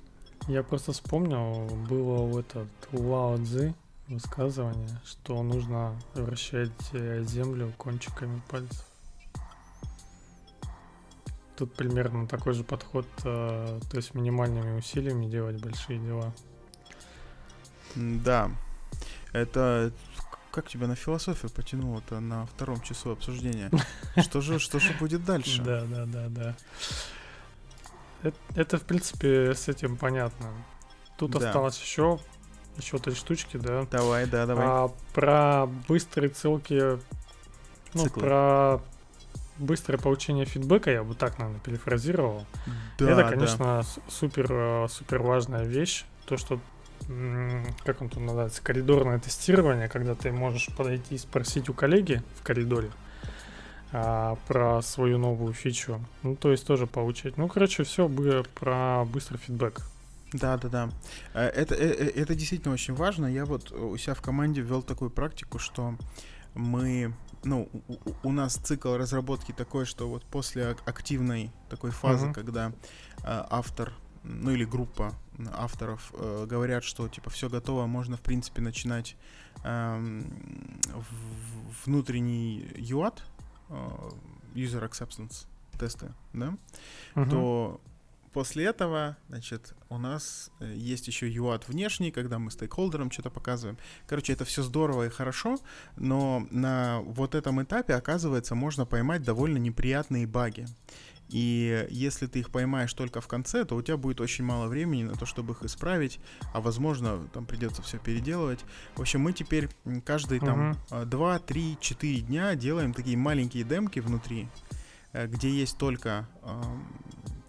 Я просто вспомнил, было у этот Лао Цзи высказывание, что нужно вращать э, землю кончиками пальцев. Тут примерно такой же подход, э, то есть минимальными усилиями делать большие дела. Да, это как тебя на философию потянуло-то на втором часу обсуждения? Что же, что же будет дальше? Да, да, да, да. Это, это, в принципе, с этим понятно. Тут да. осталось еще, еще три штучки, да? Давай, да, давай. А, про быстрые ссылки, ну, Циклы. про быстрое получение фидбэка, я бы так, наверное, перефразировал. Да, это, конечно, да. супер, э, супер важная вещь. То, что как он тут называется, коридорное тестирование, когда ты можешь подойти и спросить у коллеги в коридоре а, про свою новую фичу. Ну, то есть тоже получать. Ну, короче, все про быстрый фидбэк. Да, да, да. Э, это, это, э, это действительно очень важно. Я вот у себя в команде ввел такую практику, что мы, ну, у, у нас цикл разработки такой, что вот после активной такой фазы, uh-huh. когда э, автор ну или группа авторов э, говорят, что типа все готово, можно в принципе начинать э, внутренний UAT, э, User Acceptance тесты, да, uh-huh. то после этого, значит, у нас э, есть еще UAT внешний, когда мы стейкхолдерам что-то показываем. Короче, это все здорово и хорошо, но на вот этом этапе, оказывается, можно поймать довольно неприятные баги. И если ты их поймаешь только в конце, то у тебя будет очень мало времени на то, чтобы их исправить, а возможно, там придется все переделывать. В общем, мы теперь каждые там uh-huh. 2, 3, 4 дня делаем такие маленькие демки внутри, э, где есть только э,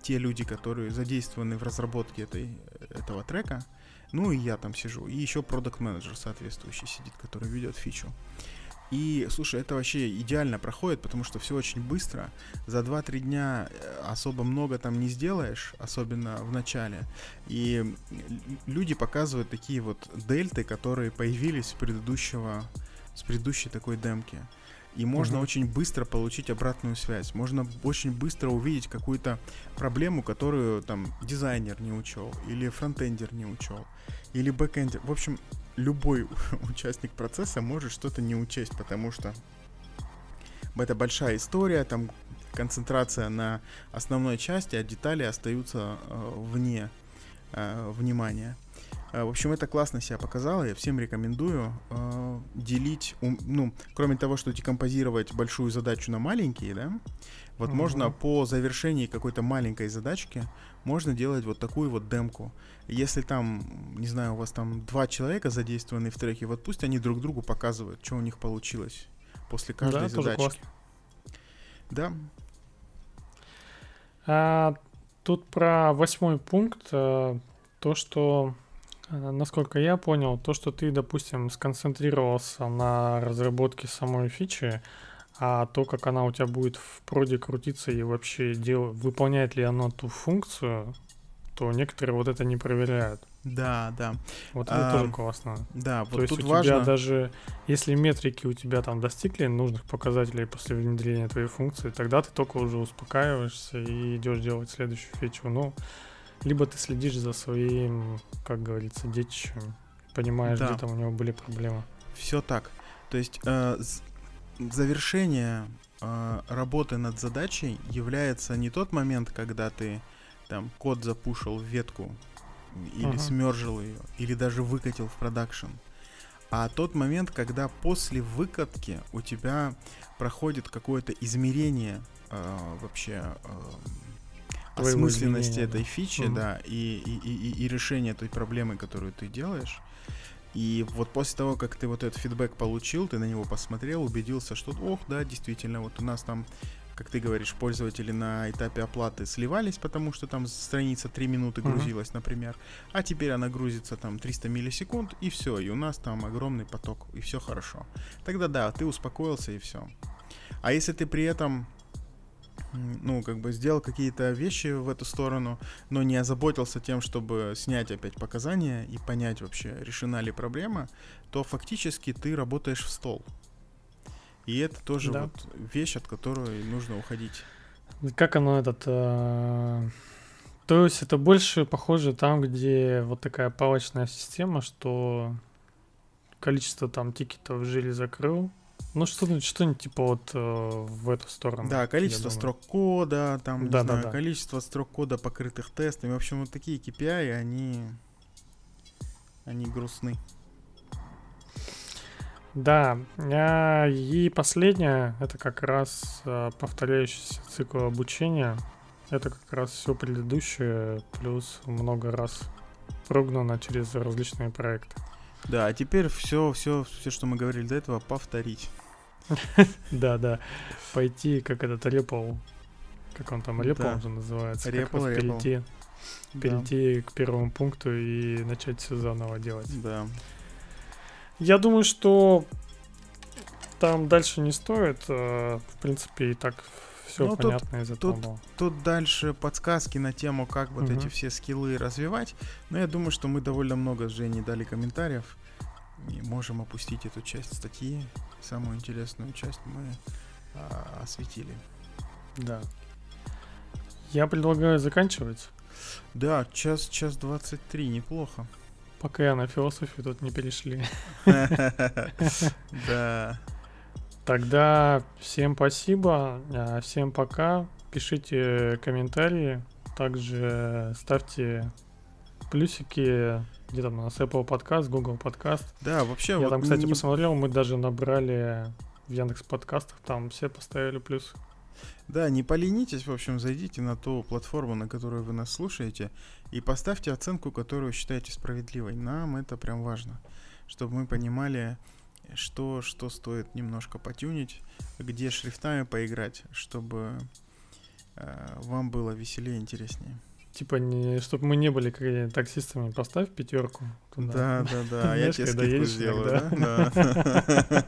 те люди, которые задействованы в разработке этой, этого трека. Ну и я там сижу. И еще продукт менеджер соответствующий сидит, который ведет фичу. И, слушай, это вообще идеально проходит, потому что все очень быстро. За 2-3 дня э, особо много там не сделаешь, особенно в начале. И люди показывают такие вот дельты, которые появились с предыдущего, с предыдущей такой демки. И можно угу. очень быстро получить обратную связь. Можно очень быстро увидеть какую-то проблему, которую там дизайнер не учел, или фронтендер не учел, или бэкендер. В общем, любой участник процесса может что-то не учесть, потому что это большая история, там концентрация на основной части, а детали остаются э, вне э, внимания. Э, в общем, это классно себя показало, я всем рекомендую э, делить, ум, ну, кроме того, что декомпозировать большую задачу на маленькие, да, вот угу. можно по завершении какой-то маленькой задачки, можно делать вот такую вот демку. Если там, не знаю, у вас там два человека задействованы в треке, вот пусть они друг другу показывают, что у них получилось после каждой да, задачки. Да. А, тут про восьмой пункт, э, то, что насколько я понял, то, что ты, допустим, сконцентрировался на разработке самой фичи, А то, как она у тебя будет в проде крутиться и вообще дел... выполняет ли она ту функцию, то некоторые вот это не проверяют. Да, да. Вот это А, тоже классно. Да, вот то есть тут у важно... тебя даже, если метрики у тебя там достигли нужных показателей после внедрения твоей функции, тогда ты только уже успокаиваешься и идешь делать следующую фичу. Ну, либо ты следишь за своим, как говорится, детищем, понимаешь, Да. где там у него были проблемы. Все так. То есть э, завершение э, работы над задачей является не тот момент, когда ты там код запушил в ветку или Мгм. смержил ее, или даже выкатил в продакшн, а тот момент, когда после выкатки у тебя проходит какое-то измерение э, вообще э, осмысленности изменения, этой фичи, Мгм. да, и, и, и, и- решения той проблемы, которую ты делаешь. И вот после того, как ты вот этот фидбэк получил, ты на него посмотрел, убедился, что, ох, да, действительно, вот у нас там, как ты говоришь, пользователи на этапе оплаты сливались, потому что там страница 3 минуты грузилась, например, а теперь она грузится там 300 миллисекунд, и все, и у нас там огромный поток, и все хорошо. Тогда да, ты успокоился, и все. А если ты при этом ну, как бы сделал какие-то вещи в эту сторону, но не озаботился тем, чтобы снять опять показания и понять вообще, решена ли проблема, то фактически ты работаешь в стол. И это тоже Да. вот вещь, от которой нужно уходить. Как оно этот... э, То есть это больше похоже там, где вот такая палочная система, что количество там тикетов жили закрыл. Ну, что-нибудь, что-нибудь типа вот э, в эту сторону. Да, количество строк кода, там, не Да, да, знаю, да. количество строк кода, покрытых тестами. В общем, вот такие KPI, они, они грустны. Да, а, и последнее, это как раз а, повторяющийся цикл обучения. Это как раз все предыдущее, плюс много раз прогнано через различные проекты. Да, а теперь все, все, все, что мы говорили до этого, повторить. Да, да. Пойти, как этот репл, как он там, он же называется. репл. перейти, перейти к первому пункту и начать все заново делать. Да. Я думаю, что там дальше не стоит. э, В принципе, и так все Ну, тут- понятно из этого тут было. Тут дальше подсказки на тему, как вот Мгм. эти все скиллы развивать. Но я думаю, что мы довольно много с Женей дали комментариев. И можем опустить эту часть статьи. Самую интересную часть мы а, осветили. Да. Я предлагаю заканчивать, Да, час, час 23, неплохо. пока я на философию тут не перешли. Да. Тогда всем спасибо, а, всем пока. Пишите комментарии, также ставьте плюсики где там у нас Apple подкаст, Google подкаст. Да, вообще, Я вот там, кстати, не- посмотрел, мы даже набрали в Яндекс подкастах, там все поставили плюс. Да, не поленитесь, в общем, зайдите на ту платформу, на которую вы нас слушаете, и поставьте оценку, которую считаете справедливой. Нам это прям важно, чтобы мы понимали, что, что стоит немножко потюнить, где шрифтами поиграть, чтобы э, вам было веселее и интереснее. Типа, не, чтобы мы не были какими-то таксистами, поставь пятерку. туда. Да, да, да, я Знаешь, тебе скидку сделаю, иногда. да? Да,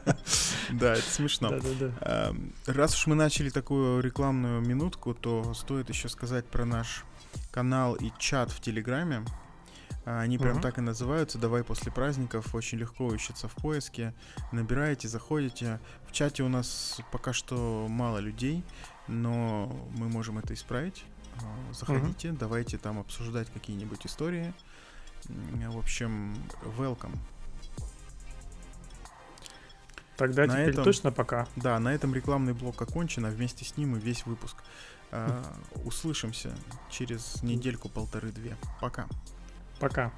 Да, это смешно. Да-да-да. Эм, Раз уж мы начали такую рекламную минутку, то стоит еще сказать про наш канал и чат в Телеграме. А, Они прям Мгм. так и называются. Давай после праздников. Очень легко ищется в поиске. Набираете, заходите. В чате у нас пока что мало людей, но мы можем это исправить. А, Заходите, давайте там обсуждать какие-нибудь истории. В общем, welcome. Тогда На теперь этом- точно пока. Да, на этом рекламный блок окончен, а вместе с ним и весь выпуск. А, услышимся через недельку-полторы-две. Пока. Пока.